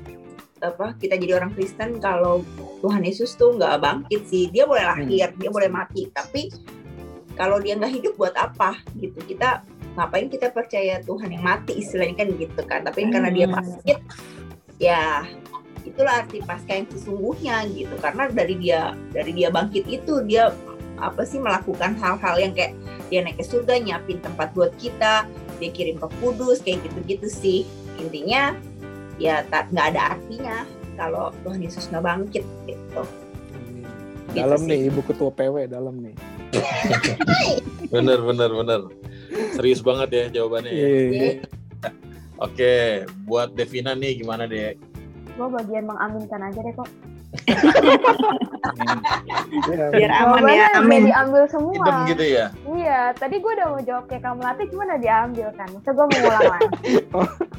apa kita jadi orang Kristen kalau Tuhan Yesus tuh nggak bangkit sih dia boleh lahir dia boleh mati tapi kalau dia nggak hidup buat apa gitu. Kita ngapain kita percaya Tuhan yang mati istilahnya kan gitu kan. Tapi karena dia bangkit ya itulah arti pasca yang sesungguhnya gitu. Karena dari dia dari dia bangkit itu dia apa sih melakukan hal-hal yang kayak dia naik ke surga nyiapin tempat buat kita dia kirim ke kudus kayak gitu-gitu sih. Intinya ya tak nggak ada artinya kalau Tuhan Yesus nggak bangkit gitu. Gitu Dalam sih. nih ibu ketua PW dalam nih. Bener bener bener. Serius banget ya jawabannya. ya. Iya. Oke, buat Devina nih gimana deh? Gue bagian mengaminkan aja deh kok. Iya. Biar aman ya, amin. diambil semua. Idem gitu ya? Iya, tadi gue udah mau jawab kayak kamu latih, cuma udah diambil kan. Masa gue mau ngulang lagi?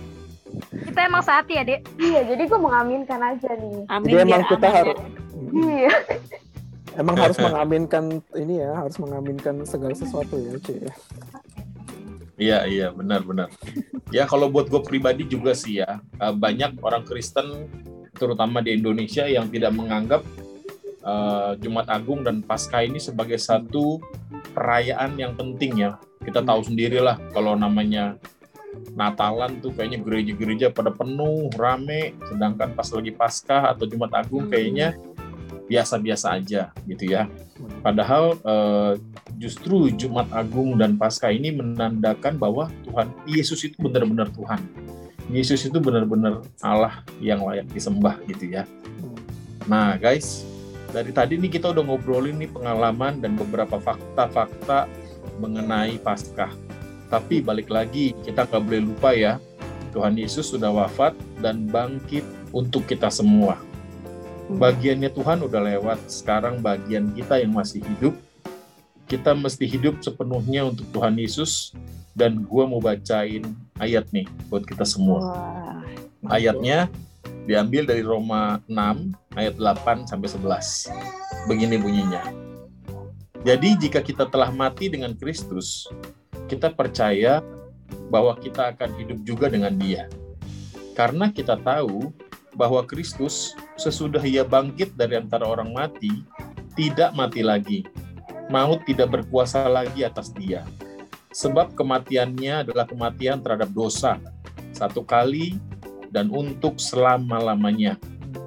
Kita emang saat ya, Dek. iya, jadi gue mengaminkan aja nih. Amin Jadi biar emang kita harus ya. Iya. Emang harus mengaminkan ini ya, harus mengaminkan segala sesuatu ya, Ci. Iya iya benar benar. Ya kalau buat gue pribadi juga sih ya eh, banyak orang Kristen terutama di Indonesia yang tidak menganggap eh, Jumat Agung dan Paskah ini sebagai satu perayaan yang penting ya. Kita tahu sendirilah kalau namanya Natalan tuh kayaknya gereja-gereja pada penuh, rame, sedangkan pas lagi Paskah atau Jumat Agung kayaknya biasa-biasa aja gitu ya. Padahal eh, justru Jumat Agung dan Paskah ini menandakan bahwa Tuhan Yesus itu benar-benar Tuhan. Yesus itu benar-benar Allah yang layak disembah gitu ya. Nah guys, dari tadi nih kita udah ngobrolin nih pengalaman dan beberapa fakta-fakta mengenai Paskah. Tapi balik lagi, kita nggak boleh lupa ya, Tuhan Yesus sudah wafat dan bangkit untuk kita semua. Bagiannya Tuhan udah lewat, sekarang bagian kita yang masih hidup, kita mesti hidup sepenuhnya untuk Tuhan Yesus, dan gua mau bacain ayat nih buat kita semua. Wah, Ayatnya diambil dari Roma 6 ayat 8 sampai 11. Begini bunyinya. Jadi jika kita telah mati dengan Kristus, kita percaya bahwa kita akan hidup juga dengan Dia. Karena kita tahu bahwa Kristus sesudah ia bangkit dari antara orang mati, tidak mati lagi. Maut tidak berkuasa lagi atas dia. Sebab kematiannya adalah kematian terhadap dosa, satu kali dan untuk selama-lamanya.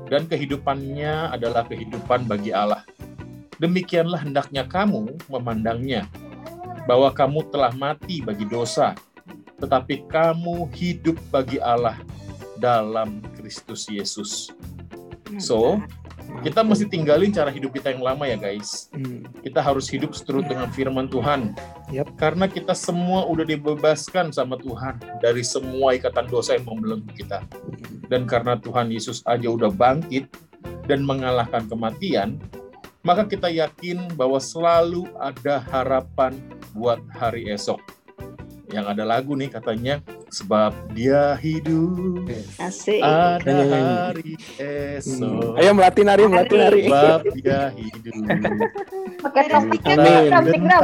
Dan kehidupannya adalah kehidupan bagi Allah. Demikianlah hendaknya kamu memandangnya, bahwa kamu telah mati bagi dosa, tetapi kamu hidup bagi Allah dalam Kristus Yesus. So, kita mesti tinggalin cara hidup kita yang lama ya guys. Hmm. Kita harus hidup seturut dengan firman Tuhan. Yap. Karena kita semua udah dibebaskan sama Tuhan dari semua ikatan dosa yang membelenggu kita. Dan karena Tuhan Yesus aja udah bangkit dan mengalahkan kematian, maka kita yakin bahwa selalu ada harapan buat hari esok. Yang ada lagu nih katanya, sebab dia hidup asik. ada hari esok. Ayo melatih nari, melatih nari. Sebab dia hidup. Pakai topik Sticknya Tak nggak? Drum, stick drum.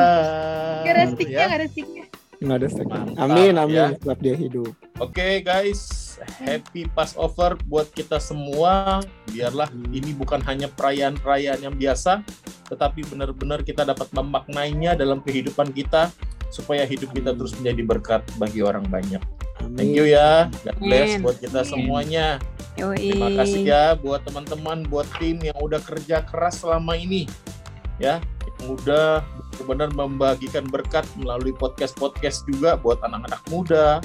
Nggak ada sticknya, ya. nggak ada sticknya. Nggak ada stick. Amin, amin. ya. Sebab dia hidup. Oke guys, happy Passover buat kita semua. Biarlah ini bukan hanya perayaan-perayaan yang biasa, tetapi benar-benar kita dapat memaknainya dalam kehidupan kita supaya hidup kita terus menjadi berkat bagi orang banyak. Thank you ya. God bless Amin. buat kita semuanya. Yoi. Terima kasih ya buat teman-teman, buat tim yang udah kerja keras selama ini. Ya, yang udah benar-benar membagikan berkat melalui podcast-podcast juga buat anak-anak muda,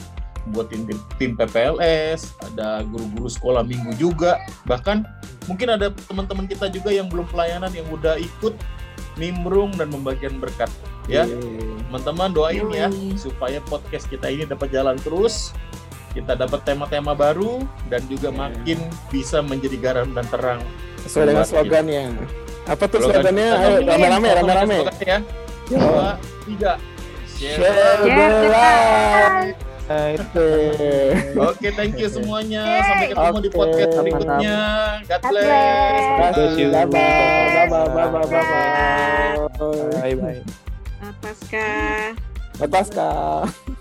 buat tim, tim PPLS, ada guru-guru sekolah minggu juga. Bahkan mungkin ada teman-teman kita juga yang belum pelayanan yang udah ikut nimbrung dan membagikan berkat. Ya, teman-teman doain ya Yoi. supaya podcast kita ini dapat jalan terus kita dapat tema-tema baru dan juga makin bisa menjadi garam dan terang Sesuai dengan slogannya. Apa tuh Slogan slogannya? kita. Ayo, rame-rame, rame-rame. ya Yo. dua tiga share Share the light. Oke. oke thank you semuanya sampai ketemu di Oke. podcast berikutnya God God bless. Bye Bless you. bye. Bye bye. Bye bye. Bye bye. Bye bye. Pasca. Bye Pasca.